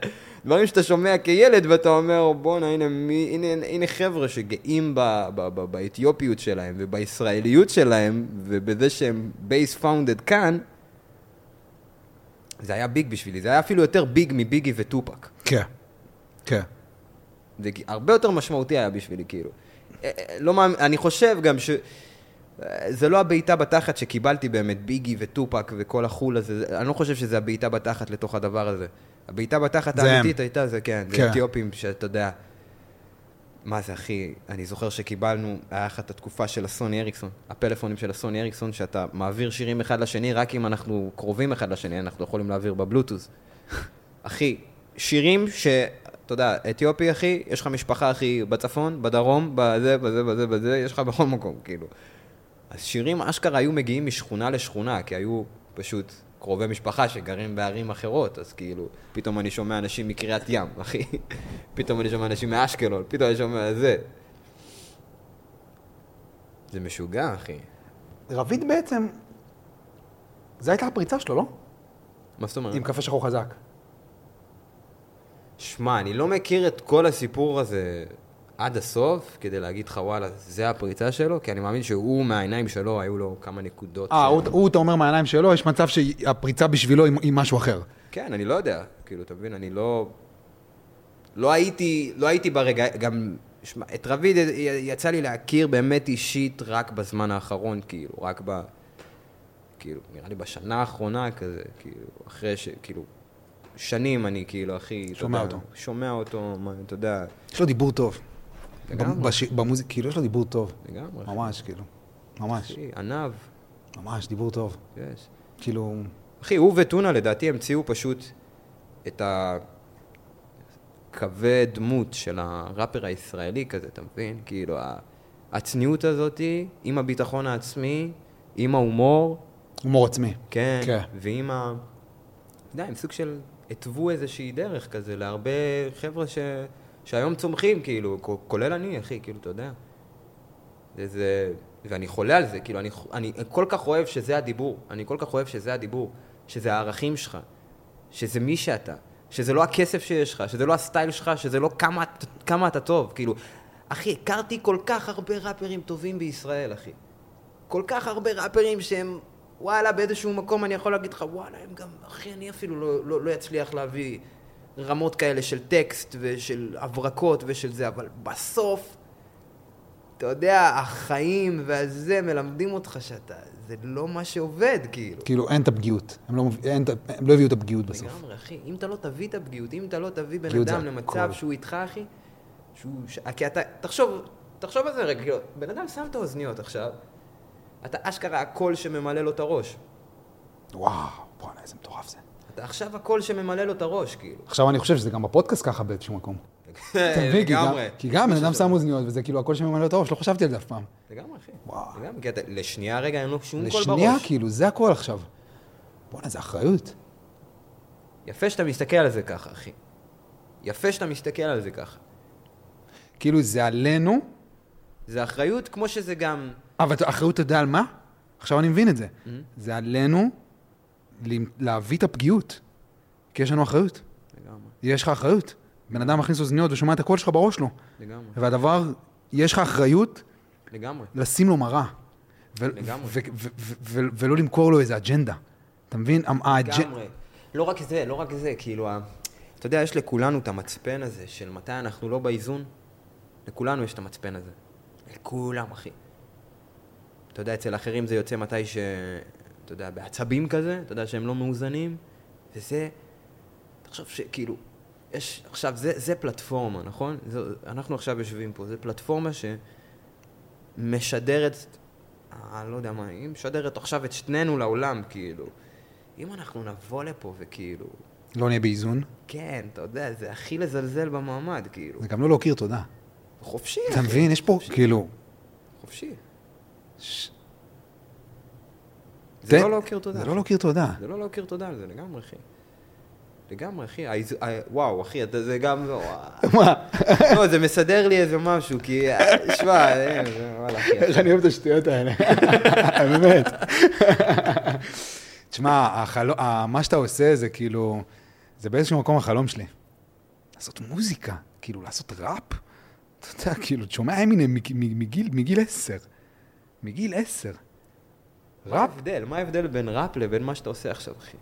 דברים שאתה שומע כילד ואתה אומר, בואנה, הנה, מי, הנה, הנה חבר'ה שגאים ב, ב, ב, באתיופיות שלהם ובישראליות שלהם ובזה שהם base founded כאן, זה היה big בשבילי, זה היה אפילו יותר big מביגי וטופק. כן. כן. זה הרבה יותר משמעותי היה בשבילי, כאילו. אה, אה, לא מאמין, אני חושב גם ש... זה לא הבעיטה בתחת שקיבלתי באמת, ביגי וטופק וכל החו"ל הזה, זה- אני לא חושב שזה הבעיטה בתחת לתוך הדבר הזה. הבעיטה בתחת. האמיתית הייתה, זה כן, כן. זה אתיופים שאתה יודע... מה זה, אחי? אני זוכר שקיבלנו, היה לך את התקופה של הסוני אריקסון, הפלאפונים של הסוני אריקסון, שאתה מעביר שירים אחד לשני, רק אם אנחנו קרובים אחד לשני, אנחנו יכולים להעביר בבלוטוס. [laughs] אחי, שירים ש... אתה יודע, אתיופי, אחי, יש לך משפחה, אחי, בצפון, בדרום, בזה, בזה, בזה, בזה, יש לך בכל מקום, כאילו. אז שירים אשכרה היו מגיעים משכונה לשכונה, כי היו פשוט קרובי משפחה שגרים בערים אחרות, אז כאילו, פתאום אני שומע אנשים מקריית ים, [laughs] אחי. פתאום אני שומע אנשים מאשקלון, פתאום אני שומע זה. זה משוגע, אחי. רביד בעצם, זו הייתה הפריצה שלו, לא? מה זאת אומרת? עם קפה שחור חזק. שמע, אני לא מכיר את כל הסיפור הזה עד הסוף, כדי להגיד לך, וואלה, זה הפריצה שלו, כי אני מאמין שהוא, מהעיניים שלו, היו לו כמה נקודות. אה, הוא, הוא, אתה אומר מהעיניים שלו, יש מצב שהפריצה בשבילו היא, היא משהו אחר. כן, אני לא יודע. כאילו, אתה מבין, אני לא... לא הייתי, לא הייתי ברגע... גם... שמע, את רביד יצא לי להכיר באמת אישית רק בזמן האחרון, כאילו, רק ב... כאילו, נראה לי בשנה האחרונה כזה, כאילו, אחרי ש... כאילו, שנים אני כאילו, אחי... שומע יודע, אותו. שומע אותו, מה, אתה יודע, יש לו דיבור טוב. לגמרי. במוזיק, כאילו, יש לו דיבור טוב. לגמרי. ממש, כאילו. ממש. אחי, ענב, ממש, דיבור טוב. יש. כאילו, אחי, הוא וטונה לדעתי המציאו פשוט את הקווי דמות של הראפר הישראלי כזה, אתה מבין? כאילו, הצניעות הזאתי, עם הביטחון העצמי, עם ההומור, הומור עצמי. כן, כן. ועם ה... אתה יודע, הם סוג של התוו איזושהי דרך כזה להרבה חבר'ה ש... שהיום צומחים, כאילו, כולל אני, אחי, כאילו, אתה יודע. זה... ואני חולה על זה, כאילו, אני, אני כל כך אוהב שזה הדיבור, אני כל כך אוהב שזה הדיבור, שזה הערכים שלך, שזה מי שאתה, שזה לא הכסף שיש לך, שזה לא הסטייל שלך, שזה לא כמה, כמה אתה טוב, כאילו, אחי, הכרתי כל כך הרבה ראפרים טובים בישראל, אחי. כל כך הרבה ראפרים שהם, וואלה, באיזשהו מקום אני יכול להגיד לך, וואלה, הם גם, אחי, אני אפילו לא, לא, לא אצליח להביא רמות כאלה של טקסט ושל הברקות ושל זה, אבל בסוף, אתה יודע, החיים והזה מלמדים אותך שאתה, זה לא מה שעובד, כאילו. כאילו, אין את הפגיעות. הם לא, אין, הם לא הביאו את הפגיעות בסוף. לגמרי, אחי. אם אתה לא תביא את הפגיעות, אם אתה לא תביא בן אדם למצב הכל. שהוא איתך, אחי, שהוא... כי אתה... תחשוב, תחשוב על זה רגע, כאילו, בן אדם שם את האוזניות עכשיו, אתה אשכרה הקול שממלא לו את הראש. וואו, בואנה, איזה מטורף זה. אתה עכשיו הקול שממלא לו את הראש, כאילו. עכשיו אני חושב שזה גם בפודקאסט ככה באיזשהו מקום. גם- לגמרי. כי גם בן אדם שם אוזניות, וזה כאילו הקול שממלא את הראש, לא חשבתי על זה אף פעם. לגמרי, אחי. וואו. לגמרי, כי אתה, לשנייה רגע אין לו שום קול בראש. לשנייה, כאילו, זה הקול עכשיו. בואנה, זה אחריות. יפה שאתה מסתכל על זה ככה, אחי. יפה שאתה מסתכל על זה ככה. כאילו, זה עלינו, זה אחריות כמו שזה גם... אבל אתה- אחריות, אתה יודע על מה? עכשיו אני מבין את זה. Mm-hmm. זה עלינו להביא את הפגיעות. כי יש לנו אחריות. לגמרי, יש לך אחריות. בן אדם מכניס אוזניות ושומע את הקול שלך בראש שלו. לגמרי, והדבר, יש לך אחריות לגמרי. לשים לו מראה. ו- לגמרי. ו- ו- ו- ו- ולא למכור לו איזה אג'נדה. אתה מבין? לגמרי. לא רק זה, לא רק זה, כאילו, אתה יודע, יש לכולנו את המצפן הזה של מתי אנחנו לא באיזון. לכולנו יש את המצפן הזה. לכולם, אחי. אתה יודע, אצל אחרים זה יוצא מתי ש... אתה יודע, בעצבים כזה, אתה יודע שהם לא מאוזנים, וזה... תחשוב שכאילו, יש... עכשיו, זה, זה פלטפורמה, נכון? זה, אנחנו עכשיו יושבים פה, זה פלטפורמה שמשדרת... אני לא יודע מה, היא משדרת עכשיו את שנינו לעולם, כאילו. אם אנחנו נבוא לפה וכאילו... לא נהיה באיזון. כן, אתה יודע, זה הכי לזלזל במעמד, כאילו. זה גם לא להכיר תודה. חופשי, אתה. מבין? יש פה, חופשי. כאילו... חופשי. ש- זה תן- לא להכיר תודה. זה לא להכיר תודה. זה לא להכיר תודה על זה, לגמרי, אחי. לגמרי, אחי. האיז- ה- וואו, אחי, אתה- זה גם... [laughs] מה? לא, זה מסדר לי איזה משהו, כי... שמע, אה, זה- וואלה, אחי. איך אני אוהב את השטויות האלה. [laughs] באמת. תשמע, מה שאתה עושה זה כאילו, זה באיזשהו מקום החלום שלי. לעשות מוזיקה, כאילו לעשות ראפ. אתה יודע, כאילו, שומע אמינם מגיל עשר. מגיל עשר. מה ראפ? ההבדל? מה ההבדל בין ראפ לבין מה שאתה עושה עכשיו, אחי?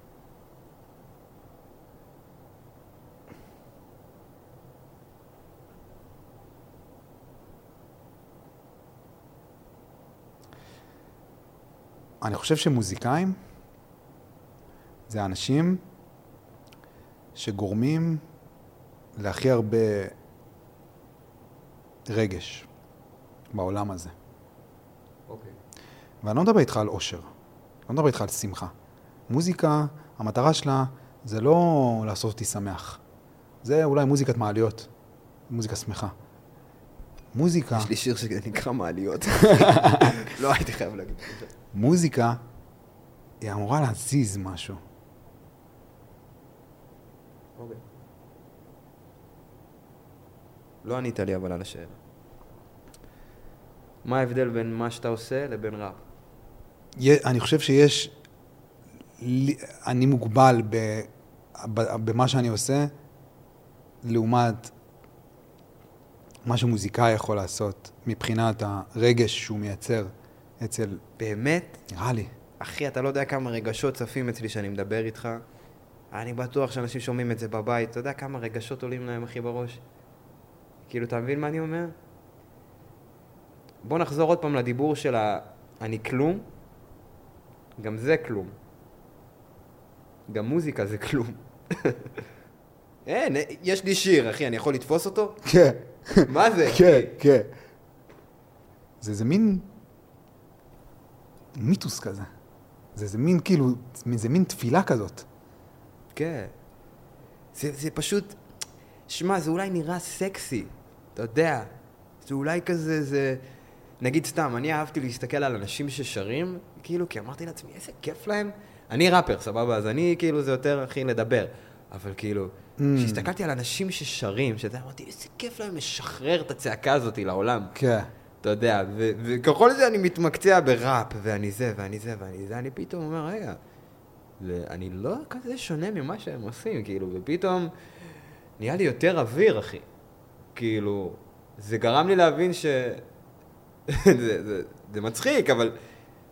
אני חושב שמוזיקאים זה אנשים שגורמים להכי הרבה רגש בעולם הזה. ואני לא מדבר איתך על אושר, לא מדבר איתך על שמחה. מוזיקה, המטרה שלה זה לא לעשות אותי שמח. זה אולי מוזיקת מעליות, מוזיקה שמחה. מוזיקה, יש לי שיר שנקרא מעליות. [laughs] לא הייתי חייב להגיד. מוזיקה היא אמורה להזיז משהו. אוקיי. לא ענית לי אבל על השאלה. מה ההבדל בין מה שאתה עושה לבין ראפ? אני חושב שיש, אני מוגבל ב, ב, במה שאני עושה, לעומת מה שמוזיקאי יכול לעשות מבחינת הרגש שהוא מייצר אצל, באמת? נראה לי. אחי, אתה לא יודע כמה רגשות צפים אצלי שאני מדבר איתך. אני בטוח שאנשים שומעים את זה בבית. אתה יודע כמה רגשות עולים להם, אחי, בראש? כאילו, אתה מבין מה אני אומר? בוא נחזור עוד פעם לדיבור של ה... אני כלום. גם זה כלום. גם מוזיקה זה כלום. [laughs] אין, יש לי שיר, אחי, אני יכול לתפוס אותו? כן, מה זה? כן, כן. זה איזה מין מיתוס כזה. זה איזה מין כאילו, זה מין תפילה כזאת. כן. זה, זה פשוט... שמע, זה אולי נראה סקסי, אתה יודע. זה אולי כזה, זה... נגיד סתם, אני אהבתי להסתכל על אנשים ששרים, כאילו, כי אמרתי לעצמי, איזה כיף להם. אני ראפר, סבבה? אז אני, כאילו, זה יותר, הכי לדבר. אבל כאילו, Mm. כשהסתכלתי על אנשים ששרים, שאתה אמרתי, איזה כיף להם לשחרר את הצעקה הזאת לעולם. כן. אתה יודע, וככל שאני מתמקצע בראפ, ואני זה, ואני זה, ואני זה, אני פתאום אומר, רגע, זה- אני לא כזה שונה ממה שהם עושים, כאילו, ופתאום נהיה לי יותר אוויר, אחי. כאילו, זה גרם לי להבין ש... זה, זה, זה מצחיק, אבל...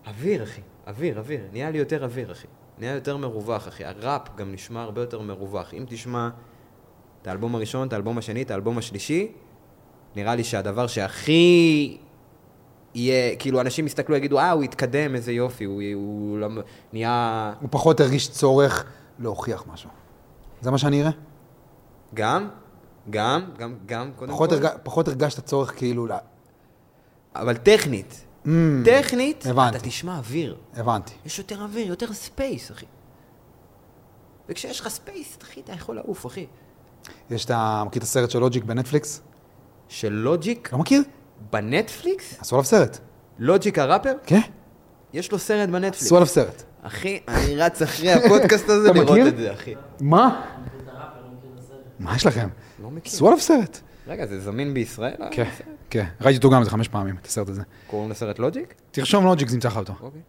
אוויר, אחי. אוויר, אוויר. נהיה לי יותר אוויר, אחי. נהיה יותר מרווח, אחי. הראפ גם נשמע הרבה יותר מרווח. אם תשמע את האלבום הראשון, את האלבום השני, את האלבום השלישי, נראה לי שהדבר שהכי יהיה, כאילו אנשים יסתכלו, יגידו, אה, הוא התקדם, איזה יופי, הוא, הוא למ- נהיה... הוא פחות הרגיש צורך להוכיח משהו. זה מה שאני אראה? גם, גם, גם, גם, קודם פחות, כל. הרג... פחות הרגשת צורך כאילו. אבל טכנית, Mm, טכנית, הבנתי. אתה תשמע אוויר. הבנתי. יש יותר אוויר, יותר space, אחי. וכשיש לך space, אחי, אתה יכול לעוף, אחי. יש את ה... מכיר את הסרט של לוג'יק בנטפליקס? של לוג'יק לא מכיר? בנטפליקס? עשו עליו סרט. לוג'יק הראפר? כן? יש לו סרט בנטפליקס. עשו עליו סרט. אחי, אני רץ אחרי הפודקאסט הזה [laughs] לראות מכיר? את זה, אחי. מה? מה יש לכם? לא מכיר. עשו עליו סרט. רגע, זה זמין בישראל? כן, כן. ראיתי אותו גם איזה חמש פעמים, את הסרט הזה. קוראים לסרט לוג'יק? תרשום לוג'יק, זה ימצא לך אותו. אוקיי.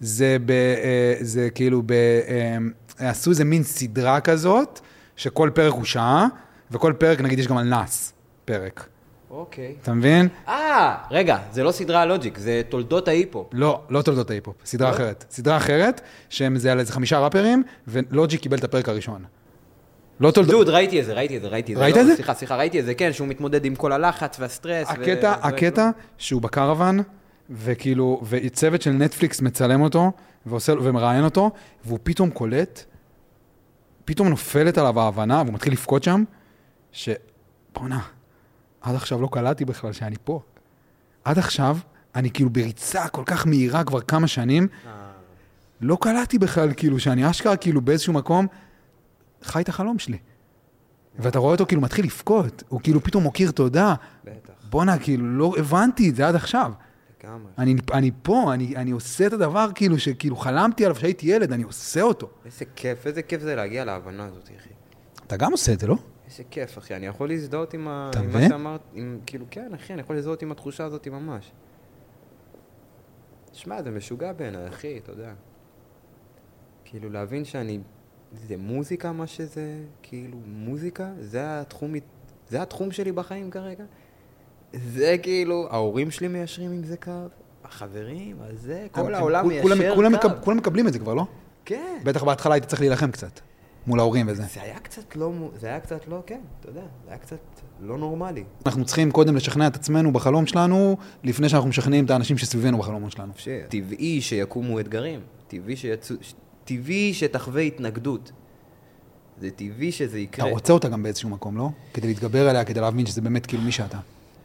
זה ב... אה, זה כאילו ב... אה, עשו איזה מין סדרה כזאת, שכל פרק הוא שעה, וכל פרק, נגיד, יש גם על נאס פרק. אוקיי. אתה מבין? אה, רגע, זה לא סדרה לוג'יק, זה תולדות ההיפ-הופ. לא, לא תולדות ההיפ-הופ, סדרה לא? אחרת. סדרה אחרת, שהם זה על איזה חמישה ראפרים, ולוג'יק קיבל את הפרק הראשון. לא תולדות... דוד, ראיתי את זה, ראיתי את זה, ראיתי את זה. ראית לא, את זה? סליחה, סליחה, ראיתי את זה, כן, שהוא מתמודד עם כל הלחץ והסטרס. הקטע, הקטע שהוא בקרוון, וכאילו, וצוות של נטפליקס מצלם אותו, ועושה, ומראיין אותו, והוא פתאום קולט, פתאום נופלת עליו ההבנה, והוא מתחיל לבכות שם, ש... בואנה, עד עכשיו לא קלטתי בכלל שאני פה. עד עכשיו, אני כאילו בריצה כל כך מהירה כבר כמה שנים, אה, לא קלטתי בכלל, כאילו, שאני אשכרה, כאילו, באיזשהו מקום, חי את החלום שלי. ואתה רואה אותו כאילו מתחיל לבכות, הוא כאילו פתאום מוקיר תודה. בטח, בואנה, כאילו, לא הבנתי את זה עד עכשיו. לגמרי. אני, אני פה, אני, אני עושה את הדבר כאילו שכאילו חלמתי עליו כשהייתי ילד, אני עושה אותו. איזה כיף, איזה כיף זה להגיע להבנה הזאת, אחי. אתה גם עושה את זה, לא? איזה כיף, אחי. אני יכול להזדהות עם, ה... עם מה? שאמרת, עם... כאילו, כן, אחי, אני יכול להזדהות עם התחושה הזאת ממש. שמע, זה משוגע בעיניי, אחי, אתה יודע. כאילו, להבין שאני... זה מוזיקה מה שזה, כאילו, מוזיקה? זה התחום, זה התחום שלי בחיים כרגע? זה כאילו, ההורים שלי מיישרים עם זה קו, החברים, אז זה, כל העולם כולם- מיישר כולם קו. מקב- כולם מקבלים את זה כבר, לא? כן. בטח בהתחלה היית צריך להילחם קצת, מול ההורים וזה. זה היה קצת לא, זה היה קצת לא, כן, אתה יודע, זה היה קצת לא נורמלי. אנחנו צריכים קודם לשכנע את עצמנו בחלום שלנו, לפני שאנחנו משכנעים את האנשים שסביבנו בחלומות שלנו. טבעי שיקומו אתגרים, טבעי, שיצו, טבעי שתחווה התנגדות. זה טבעי שזה אתה יקרה. רוצה אותה גם באיזשהו מקום, לא? כדי להתגבר עליה, כדי להבין שזה באמת כאילו מי שאתה.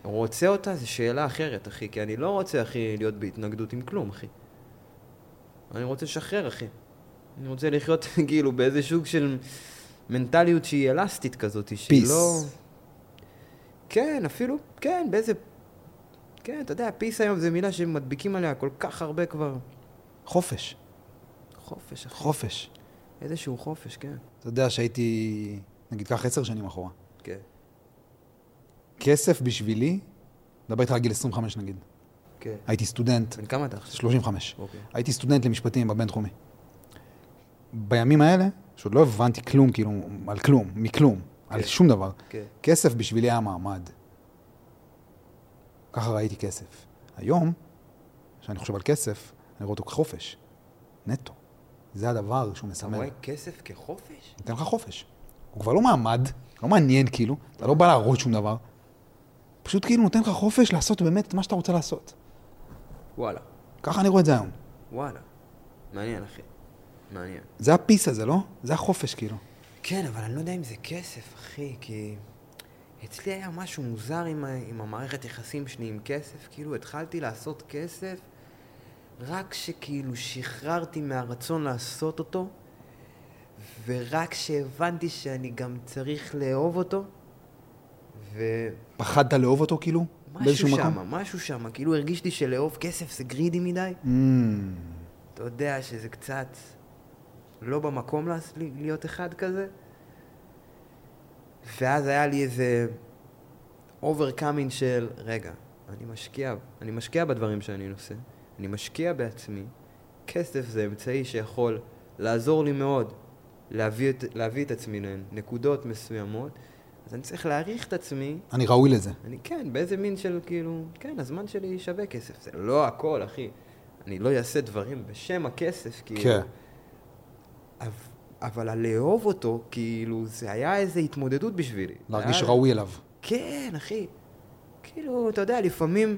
רוצה אותה זו שאלה אחרת, אחי, כי אני לא רוצה, אחי, להיות בהתנגדות עם כלום, אחי. אני רוצה לשחרר, אחי. אני רוצה לחיות, [laughs] כאילו, באיזה סוג של מנטליות שהיא אלסטית כזאת, שהיא Peace. לא... כן, אפילו, כן, באיזה... כן, אתה יודע, פיס היום זו מילה שמדביקים עליה כל כך הרבה כבר. חופש, חופש, אחי. חופש. איזשהו חופש, כן. אתה יודע שהייתי, נגיד כך, עשר שנים אחורה. כן. כסף בשבילי, מדבר איתך על גיל 25 נגיד. כן. הייתי סטודנט, בן כמה אתה עכשיו? 35. אוקיי. הייתי סטודנט למשפטים בבינתחומי. בימים האלה, שעוד לא הבנתי כלום, כאילו, על כלום, מכלום, על כן. שום דבר, כן. כסף בשבילי היה מעמד. ככה ראיתי כסף. היום, כשאני חושב על כסף, אני רואה אותו כחופש. נטו. זה הדבר שהוא אתה מסמל. רואה כסף כחופש? נותן לך חופש. הוא כבר לא מעמד, לא מעניין כאילו, אתה לא בא להראות שום דבר. פשוט כאילו נותן לך חופש לעשות באמת את מה שאתה רוצה לעשות. וואלה. ככה אני רואה את זה היום. וואלה. מעניין, אחי. מעניין. זה הפיס הזה, לא? זה החופש כאילו. כן, אבל אני לא יודע אם זה כסף, אחי, כי... אצלי היה משהו מוזר עם. עם המערכת יחסים שלי עם כסף. כאילו, התחלתי לעשות כסף רק כשכאילו שחררתי מהרצון לעשות אותו, ורק כשהבנתי שאני גם צריך לאהוב אותו, ומשהו פחדת לאהוב אותו כאילו? באיזשהו שם, מקום? משהו שם, כאילו הרגיש לי שלאהוב כסף זה greedy מדי. Mm, אתה יודע שזה קצת לא במקום להיות אחד כזה. ואז היה לי איזה overcoming של, רגע, אני משקיע, אני משקיע בדברים שאני עושה, אני משקיע בעצמי, כסף זה אמצעי שיכול לעזור לי מאוד להביא את, להביא את עצמי לנקודות מסוימות, אז אני צריך להעריך את עצמי אני ראוי לזה. אני כן, באיזה מין של כאילו, כן, הזמן שלי שווה כסף. זה לא הכל, אחי. אני לא אעשה דברים בשם הכסף, כאילו. כן. אבל, אבל הלאהוב אותו, כאילו, זה היה איזו התמודדות בשבילי. להרגיש היה- ראוי אליו. כן, אחי. כאילו, אתה יודע, לפעמים,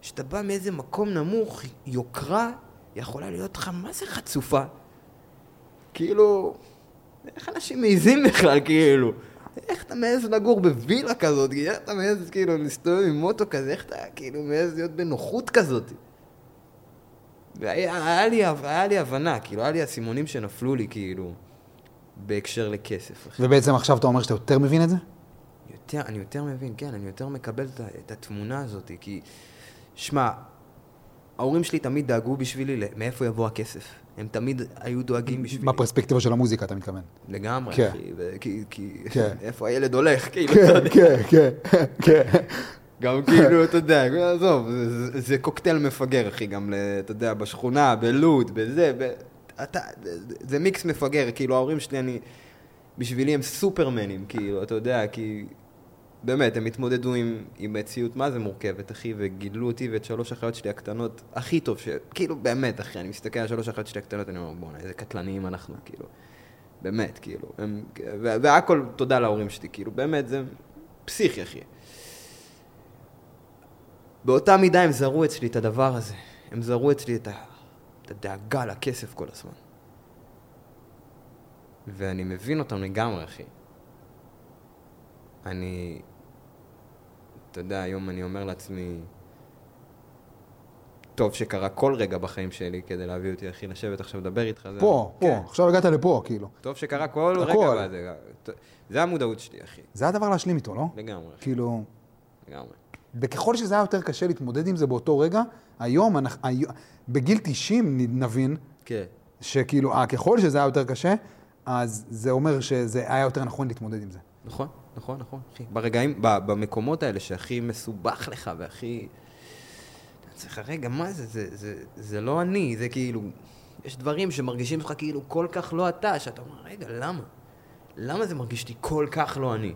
כשאתה בא מאיזה מקום נמוך, יוקרה יכולה להיות לך מה זה חצופה. כאילו, איך אנשים מעיזים בכלל, כאילו? איך אתה מעז לגור בווילה כזאת? איך אתה מעז כאילו להסתובב עם מוטו כזה? איך אתה כאילו מעז להיות בנוחות כזאת? והיה היה לי, היה לי הבנה, כאילו, היה לי אסימונים שנפלו לי, כאילו, בהקשר לכסף. אחי. ובעצם עכשיו אתה אומר שאתה יותר מבין את זה? יותר, אני יותר מבין, כן, אני יותר מקבל את, את התמונה הזאת, כי, שמע, ההורים שלי תמיד דאגו בשבילי מאיפה יבוא הכסף. הם תמיד היו דואגים בשבילי. בפרספקטיבה של המוזיקה, אתה מתכוון. לגמרי, כן. אחי, ו- כי, כי כן. [laughs] איפה הילד הולך, כאילו, אתה יודע. כן, כן, כן. גם כאילו, אתה יודע, עזוב, זה, זה, זה קוקטייל מפגר, אחי, גם, אתה יודע, בשכונה, בלוד, בזה, ב... אתה, זה מיקס מפגר, כאילו, ההורים שלי, אני, בשבילי הם סופרמנים, כאילו, אתה יודע, כי... באמת, הם התמודדו עם, עם מציאות מה זה מורכבת, אחי, וגידלו אותי ואת שלוש אחיות שלי הקטנות הכי טוב, ש... כאילו, באמת, אחי, אני מסתכל על שלוש אחיות שלי הקטנות, אני אומר, בואנה, איזה קטלניים אנחנו, כאילו. באמת, כאילו. הם, והכל תודה להורים שלי, כאילו, באמת, זה פסיכי, אחי. באותה מידה הם זרו אצלי את הדבר הזה. הם זרו אצלי את, ה... את הדאגה לכסף כל הזמן. ואני מבין אותם לגמרי, אחי. אני... אתה יודע, היום אני אומר לעצמי, טוב שקרה כל רגע בחיים שלי כדי להביא אותי, אחי, לשבת עכשיו לדבר איתך. זה- פה, פה, כן. עכשיו הגעת לפה, כאילו. טוב שקרה כל הכל. רגע בזה. זה המודעות שלי, אחי. זה הדבר להשלים איתו, לא? לגמרי. כאילו, לגמרי. וככל שזה היה יותר קשה להתמודד עם זה באותו רגע, היום, אנחנו, היום בגיל 90 נ- נבין כן. שכאילו, אה, ככל שזה היה יותר קשה, אז זה אומר שזה היה יותר נכון להתמודד עם זה. נכון, נכון, נכון, אחי. ברגעים, ב- במקומות האלה שהכי מסובך לך והכי... אתה צריך, רגע, מה זה? זה, זה? זה לא אני, זה כאילו... יש דברים שמרגישים לך כאילו כל כך לא אתה, שאתה אומר, רגע, למה? למה זה מרגיש לי כל כך לא אני?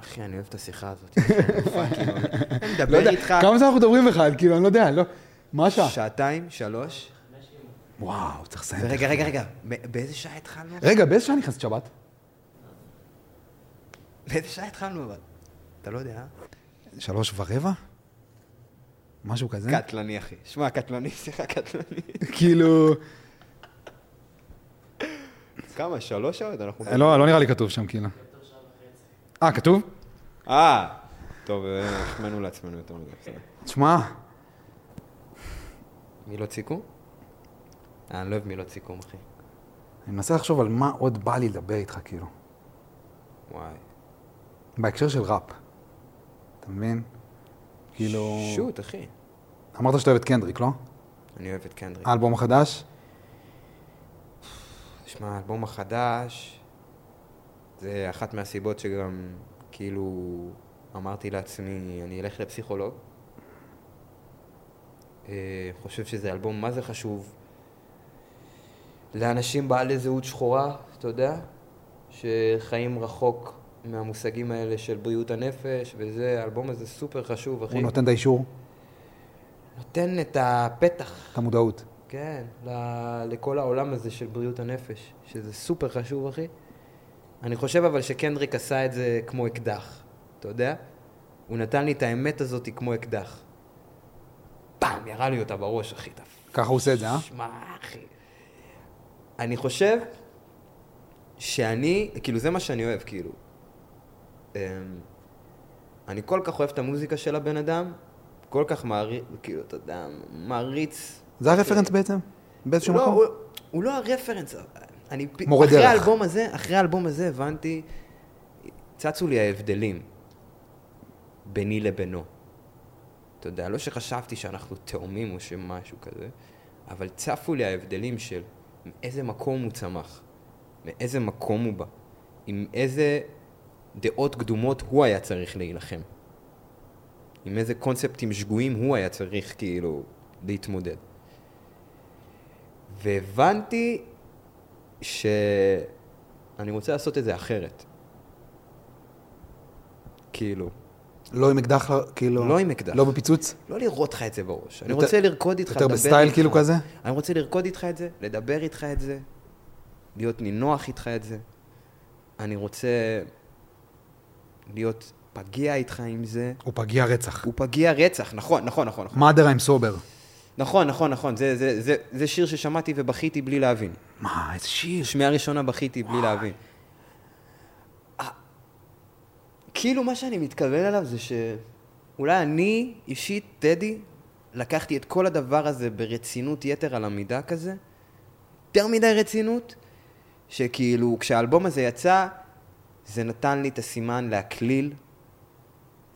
אחי, אני אוהב את השיחה הזאת. [laughs] אני לא מדבר יודע, איתך כמה זמן אנחנו מדברים בכלל? כאילו, אני לא יודע, לא... מה השעה? שעתיים, שלוש. וואו, צריך לסיים. רגע, רגע, ב- באיזה שעה התחלנו? רגע, באיזה שעה נכנסת שבת? באיזה שעה התחלנו אבל? אתה לא יודע, אה? שלוש ורבע? משהו כזה? קטלני, אחי. שמע, קטלני, שיחה קטלני. [laughs] כאילו... כמה? שלוש שעות? אנחנו... לא, לא נראה לי כתוב שם, כאילו. אה, כתוב? אה, טוב, אה, החמאנו לעצמנו יותר. בסדר. תשמע, מילות סיכום? אה, אני לא אוהב מילות סיכום, אחי. אני מנסה לחשוב על מה עוד בא לי לדבר איתך, כאילו. וואי. בהקשר של ראפ. אתה מבין? כאילו... שוט, אחי. אמרת שאתה אוהב את קנדריק, לא? אני אוהב את קנדריק. האלבום החדש? שמע, האלבום החדש, זה אחת מהסיבות שגם, כאילו, אמרתי לעצמי, אני אלך לפסיכולוג. אה, חושב שזה אלבום מה זה חשוב לאנשים בעלי זהות שחורה, אתה יודע, שחיים רחוק מהמושגים האלה של בריאות הנפש, וזה, האלבום הזה סופר חשוב, אחי. הוא נותן את האישור, נותן את הפתח. את המודעות. כן, ל- לכל העולם הזה של בריאות הנפש, שזה סופר חשוב, אחי. אני חושב אבל שקנדריק עשה את זה כמו אקדח, אתה יודע? הוא נתן לי את האמת הזאת כמו אקדח. פעם, ירה לי אותה בראש, אחי. ככה הוא עושה את זה, אה? שמע, אחי. אני חושב שאני, כאילו, זה מה שאני אוהב, כאילו. אמ, אני כל כך אוהב את המוזיקה של הבן אדם, כל כך מעריץ, כאילו, אתה יודע, מעריץ. זה הרפרנס בעצם? באיזשהו לא, מקום? הוא, הוא לא הרפרנס. אני, מורה אחרי דרך. האלבום הזה, אחרי האלבום הזה הבנתי, צצו לי ההבדלים ביני לבינו. אתה יודע, לא שחשבתי שאנחנו תאומים או שמשהו כזה, אבל צפו לי ההבדלים של מאיזה מקום הוא צמח, מאיזה מקום הוא בא, עם איזה דעות קדומות הוא היה צריך להילחם, עם איזה קונספטים שגויים הוא היה צריך כאילו להתמודד. והבנתי שאני רוצה לעשות את זה אחרת. כאילו, לא עם אקדח, כאילו... לא עם אקדח. לא בפיצוץ? לא לראות לך את זה בראש. אני יותר- רוצה לרקוד איתך, יותר לדבר בסטייל איתך. כאילו כזה? אני רוצה לרקוד איתך את זה, לדבר איתך את זה, להיות נינוח איתך את זה. אני רוצה להיות פגיע איתך עם זה. הוא פגיע רצח. הוא פגיע רצח, נכון, נכון, נכון. מאדר עם סובר. נכון, נכון, נכון. זה, זה, זה, זה שיר ששמעתי ובכיתי בלי להבין. מה, איזה שיר. שמיעה ראשונה בכיתי בלי להבין. אה, כאילו מה שאני מתכוון אליו זה שאולי אני, אישית, טדי, לקחתי את כל הדבר הזה ברצינות יתר על המידה כזה, יותר מדי רצינות, שכאילו כשהאלבום הזה יצא, זה נתן לי את הסימן להקליל,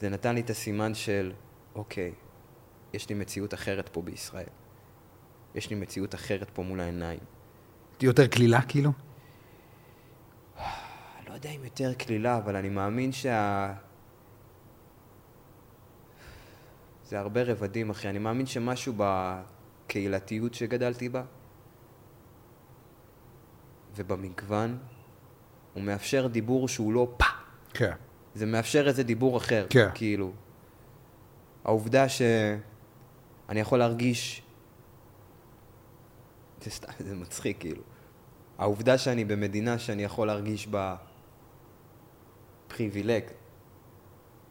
זה נתן לי את הסימן של, אוקיי, יש לי מציאות אחרת פה בישראל. יש לי מציאות אחרת פה מול העיניים. יותר קלילה, כאילו? יודע אם יותר קלילה, אבל אני מאמין שה... זה הרבה רבדים, אחי. אני מאמין שמשהו בקהילתיות שגדלתי בה, ובמגוון, הוא מאפשר דיבור שהוא לא פא. כן. זה מאפשר איזה דיבור אחר. כן. כאילו. העובדה שאני יכול להרגיש זה סתם, זה מצחיק, כאילו. העובדה שאני במדינה שאני יכול להרגיש בה privilege,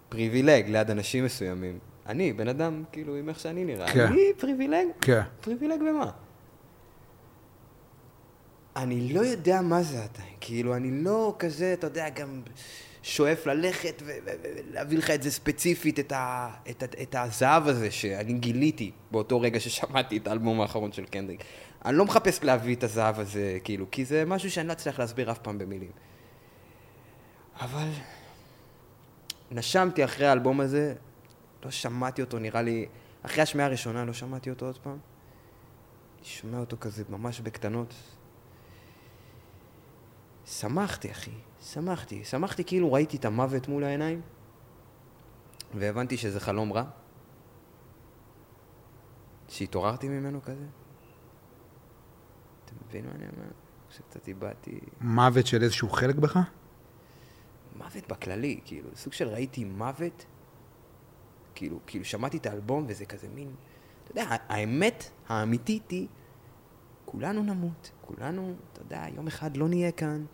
privilege ליד אנשים מסוימים. אני, בן אדם, כאילו, עם איך שאני נראה. כן. אני privilege? כן. privilege במה? אני לא יודע מה זה עדיין, כאילו, אני לא כזה, אתה יודע, גם שואף ללכת ולהביא לך את זה ספציפית, את, ה- את, ה- את הזהב הזה שאני גיליתי באותו רגע ששמעתי את האלבום האחרון של קנדריק. אני לא מחפש להביא את הזהב הזה, כאילו, כי זה משהו שאני לא אצליח להסביר אף פעם במילים. אבל נשמתי אחרי האלבום הזה, לא שמעתי אותו, נראה לי, אחרי השמיעה הראשונה לא שמעתי אותו עוד פעם. אני שומע אותו כזה ממש בקטנות. שמחתי, אחי, שמחתי. שמחתי כאילו ראיתי את המוות מול העיניים, והבנתי שזה חלום רע. שהתעוררתי ממנו כזה. אתה מבין מה אני אומר? שקצת איבדתי... מוות של איזשהו חלק בך? מוות בכללי, כאילו, סוג של ראיתי מוות, כאילו, כאילו שמעתי את האלבום וזה כזה מין, אתה יודע, האמת האמיתית היא, כולנו נמות, כולנו, אתה יודע, יום אחד לא נהיה כאן,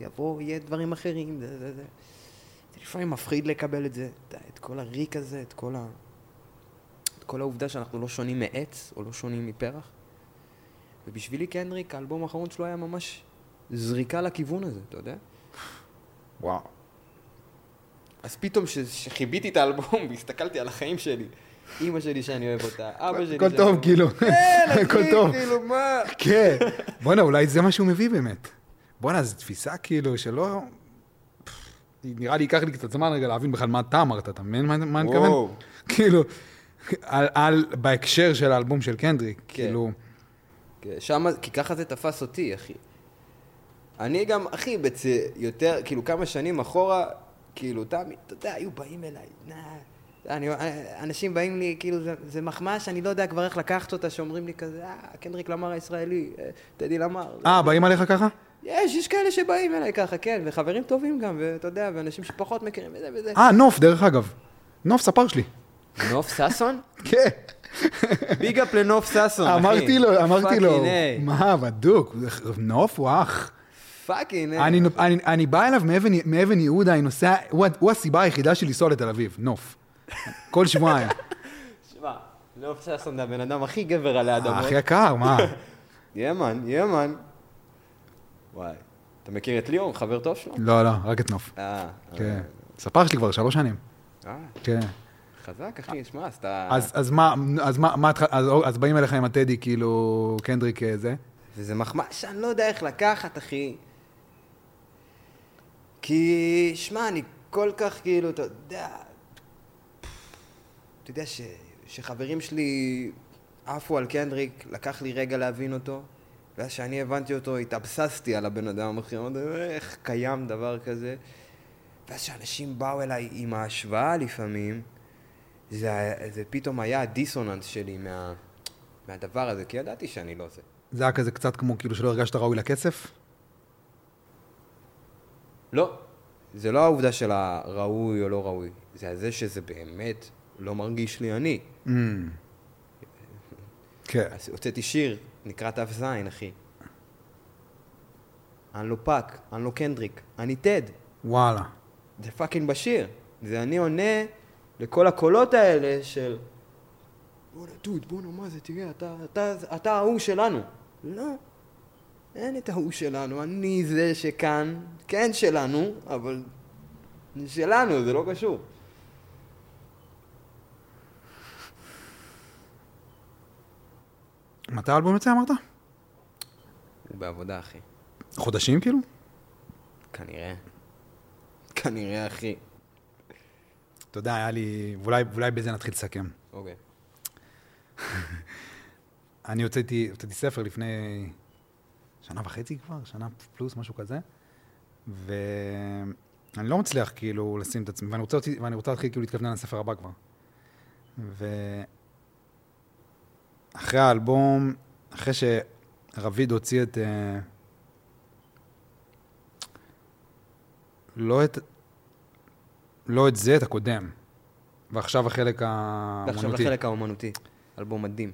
יבוא, יהיה דברים אחרים, זה, זה, זה. זה לפעמים מפחיד לקבל את זה, אתה את כל הריק הזה, את כל ה... את כל העובדה שאנחנו לא שונים מעץ, או לא שונים מפרח. ובשבילי קנדריק, האלבום האחרון שלו היה ממש זריקה לכיוון הזה, אתה יודע? וואו. אז פתאום ש- שחיביתי את האלבום [laughs] והסתכלתי על החיים שלי, אימא שלי שאני אוהב אותה, [laughs] אבא שלי הכל שאני טוב, כאילו. [laughs] כן, אחי. כאילו, מה? כן. בואנה, אולי זה מה שהוא מביא באמת. בואנה, זו תפיסה כאילו שלא... נראה לי ייקח לי קצת זמן רגע להבין בכלל מה אתה אמרת, אתה מבין מה אני מתכוון? כאילו, על, על, בהקשר של האלבום של קנדריק, כן. כאילו, כן, שמה, כי ככה זה תפס אותי, אחי. אני גם, אחי, בצ... יותר, כאילו, כמה שנים אחורה, כאילו, תמיד, אתה יודע, היו באים אליי, נא, אני, אנשים באים לי, כאילו, זה, זה מחמאה שאני לא יודע כבר איך לקחת אותה, שאומרים לי כזה, אה, קנדריק למר הישראלי, אה, טדי למר. אה, באים עליך ככה? יש, יש כאלה שבאים אליי ככה, כן, וחברים טובים גם, ואתה יודע, ואנשים שפחות מכירים וזה וזה. אה, נוף, דרך אגב. נוף ספר שלי. נוף ששון? [laughs] כן. big up לנוף ששון, אחי. אמרתי לו, אמרתי לו. מה, בדוק, נוף הוא אח. fucking. אני, אני, אני בא אליו מאבן, מאבן יהודה, אני נוסע, הוא, הוא הסיבה היחידה שלי לנסוע לתל אביב, נוף. כל שבועיים. [laughs] שמע, נוף ששון זה הבן אדם הכי גבר עלי אדמות. הכי יקר, מה? [laughs] ימן, ימן. וואי. אתה מכיר את ליאור, חבר טוב שלו? לא, לא, רק את נוף. אה, כן. ספר שלי כבר שלוש שנים. אה, כן. חזק, אחי, שמע, אז אתה... אז, מה, אז מה, אז, באים אליך עם הטדי, כאילו, קנדריק אה, זה? וזה מחמאה שאני לא יודע איך לקחת, אחי. כי, שמע, אני כל כך, כאילו, אתה יודע... אתה יודע ש... שחברים שלי עפו על קנדריק, לקח לי רגע להבין אותו, ואז שאני הבנתי אותו, התאבססתי על הבן אדם, אחי, אמרתי, איך קיים דבר כזה? ואז שאנשים באו אליי עם ההשוואה לפעמים, זה, זה פתאום היה הדיסוננס שלי מה, מהדבר הזה, כי ידעתי שאני לא זה. זה היה כזה קצת כמו כאילו שלא הרגשת ראוי לכסף? לא. זה לא העובדה של הראוי או לא ראוי, זה הזה שזה באמת לא מרגיש לי אני. Mm. כן. אז הוצאתי שיר, נקרא תו זין, אחי. אני לא fuck, אני לא קנדריק, אני טד. וואלה. זה fucking בשיר. זה אני עונה לכל הקולות האלה של... בואנה, דוד, בואנה, מה זה, תראה, אתה, אתה, אתה ההוא שלנו. לא, אין את ההוא שלנו, אני זה שכאן, כן שלנו, אבל שלנו, זה לא קשור. מתי האלבום יוצא אמרת? הוא בעבודה, אחי. חודשים כאילו? כנראה. כנראה, אחי. אתה יודע, היה לי... ואולי, ואולי בזה נתחיל לסכם. אוקיי. [laughs] אני הוצאתי, הוצאתי ספר לפני שנה וחצי כבר, שנה פלוס, משהו כזה, ואני לא מצליח כאילו לשים את עצמי, ואני רוצה, ואני רוצה להתחיל כאילו להתכוונן לספר הבא כבר. ואחרי האלבום, אחרי שרביד הוציא את... אה, לא את... לא את זה, את הקודם. ועכשיו החלק האמנותי. ועכשיו לחלק האומנותי. אלבום מדהים.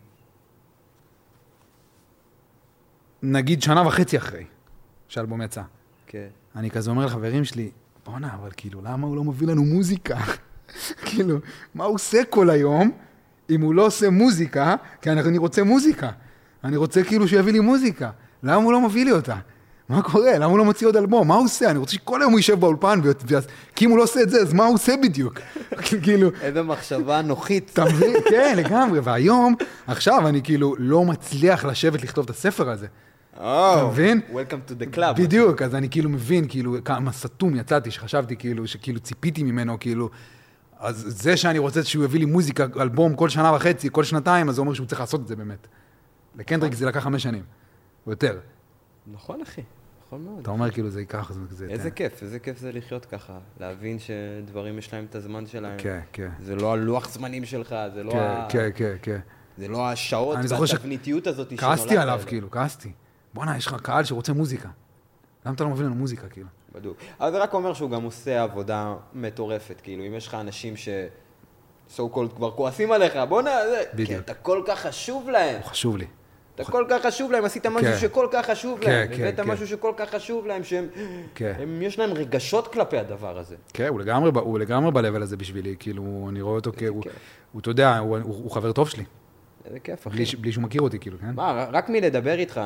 נגיד שנה וחצי אחרי שהאלבום יצא. כן. אני כזה אומר לחברים שלי, בואנה, אבל כאילו, למה הוא לא מביא לנו מוזיקה? [laughs] כאילו, מה הוא עושה כל היום אם הוא לא עושה מוזיקה? כי אני, רוצה מוזיקה. אני רוצה כאילו שהוא יביא לי מוזיקה. למה הוא לא מביא לי אותה? מה קורה? למה הוא לא מוציא עוד אלבום? מה הוא עושה? אני רוצה שכל היום הוא יישב באולפן, ו... כי אם הוא לא עושה את זה, אז מה הוא עושה בדיוק? [laughs] כאילו, איזה מחשבה אנוכית. אתה מבין? כן, לגמרי. והיום, עכשיו אני כאילו לא מצליח לשבת לכתוב את הספר הזה. אתה מבין? Welcome to the club. בדיוק, אז אני כאילו מבין, כאילו, כמה סתום יצאתי, שחשבתי כאילו, שכאילו ציפיתי ממנו, כאילו, אז זה שאני רוצה שהוא יביא לי מוזיקה, אלבום כל שנה וחצי, כל שנתיים, אז זה אומר שהוא צריך לעשות את זה באמת. לקנדריק זה לקח חמש שנים, או יותר. נכון, אחי. נכון מאוד. אתה אומר כאילו זה ייקח, זה... זה איזה כיף, איזה כיף זה לחיות ככה. להבין שדברים יש להם את הזמן שלהם. כן, כן. זה לא הלוח זמנים שלך, זה לא כן, ה... כן, כן, כן. זה לא השעות זוכר ש- והתבניתיות הזאת כעסתי עליו. כאילו, כעסתי. בואנה, יש לך קהל שרוצה מוזיקה. למה אתה לא מביא לנו מוזיקה, כאילו? בדיוק. אבל זה רק אומר שהוא גם עושה עבודה מטורפת, כאילו, אם יש לך אנשים ש... so called כבר כועסים עליך, בואנה, זה... בדיוק. כי אתה כל כך חשוב להם. הוא חשוב לי. אתה כל כך חשוב להם, עשית משהו כן. שכל כך חשוב כן, להם. כן, הבאת כן. משהו שכל כך חשוב להם, שהם... כן. הם, יש להם רגשות כלפי הדבר הזה. כן, הוא לגמרי, הוא לגמרי ב-level הזה בשבילי, כאילו, אני רואה אותו כ... הוא- אתה יודע, הוא, הוא, הוא חבר טוב שלי, איזה כיף, אחי. בלי, שהוא מכיר אותי, כאילו, כן? מה, רק מלדבר איתך,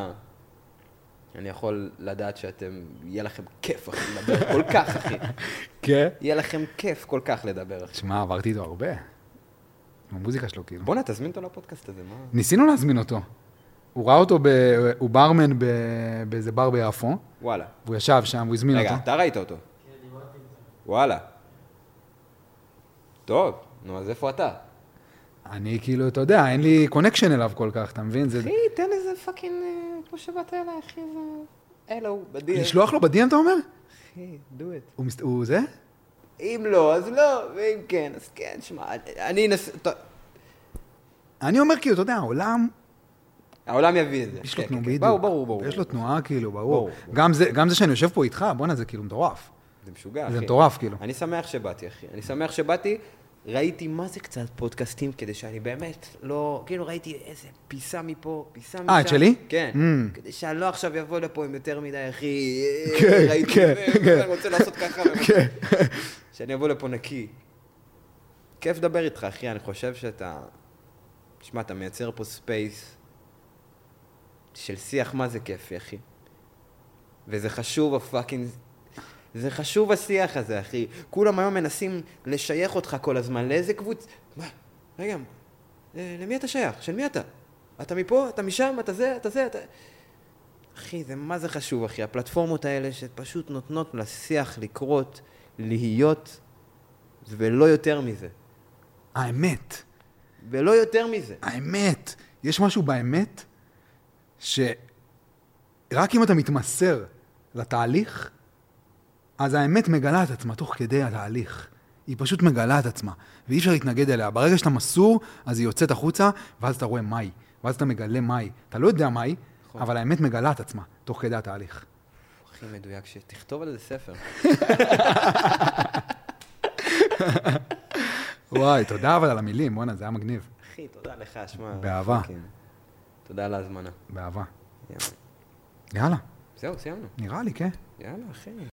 אני יכול לדעת שאתם, יהיה לכם כיף, אחי, לדבר [laughs] כל כך, אחי. כן. יהיה לכם כיף כל כך לדבר, אחי. שמע, עברתי איתו הרבה. עם המוזיקה שלו, כאילו. בואנה, תזמין אותו לפודקאסט הזה, מה? ניסינו להזמין אותו. הוא ראה אותו, ב... הוא ברמן ב... באיזה בר ביפו, וואלה. והוא ישב שם, הוא הזמין רגע, אותו. אתה ראית אותו? וואלה. טוב, נו, אז איפה אתה? אני כאילו, אתה יודע, אין לי קונקשן אליו כל כך, אתה מבין? אחי, תן איזה פאקינג, אה, כמו שבאת אליי, אחי, זה... אלו, בדיר. לשלוח לו בדי.אם אתה אומר? אחי, do it. הוא, זה? אם לא, אז לא, ואם כן, אז כן, שמע, אני אנסה... אני אומר כאילו, אתה יודע, העולם, העולם יביא את זה. יש לו כן, תנועה, כן, כן. בדיוק. ברור, ברור, ברור. יש לו תנועה, כאילו, ברור. גם זה שאני יושב פה איתך, בואנה, זה כאילו מטורף. זה משוגע, אחי. זה מטורף, כאילו. אני שמח שבאתי, אחי. אני שמח שבאתי. ראיתי מה זה קצת פודקאסטים, כדי שאני באמת לא... כאילו ראיתי איזה פיסה מפה, פיסה משם. אה, את שלי? כן. Mm. כדי שאני לא עכשיו אבוא לפה עם יותר מדי, אחי. כן, ראיתי כן, זה, כן. אני רוצה לעשות ככה. [laughs] כן. שאני אבוא לפה נקי. כיף לדבר איתך, אחי. אני חושב שאתה... תשמע, אתה מייצר פה space של שיח, מה זה כיפי, אחי. וזה חשוב, הפאקינג... זה חשוב השיח הזה, אחי. כולם היום מנסים לשייך אותך כל הזמן. לאיזה קבוצ... מה? רגע, אה, למי אתה שייך? של מי אתה? אתה מפה? אתה משם? אתה זה? אתה זה? אתה... אחי, זה מה זה חשוב, אחי. הפלטפורמות האלה שפשוט נותנות לשיח לקרות, להיות, ולא יותר מזה. האמת, ולא יותר מזה. האמת, יש משהו באמת, שרק אם אתה מתמסר לתהליך, אז האמת מגלה את עצמה תוך כדי התהליך. היא פשוט מגלה את עצמה, ואי אפשר להתנגד אליה. ברגע שאתה מסור, אז היא יוצאת החוצה, ואז אתה רואה מהי, ואז אתה מגלה מהי. אתה לא יודע מהי, נכון. אבל האמת מגלה את עצמה תוך כדי התהליך. הכי מדויק, שתכתוב על זה ספר. [laughs] וואי, תודה אבל על המילים, בואנה, זה היה מגניב. אחי, תודה לך, שמע. באהבה. פאקינג. תודה על ההזמנה. באהבה. יאללה, זהו, סיימנו. נראה לי, כן. יאללה, אחי.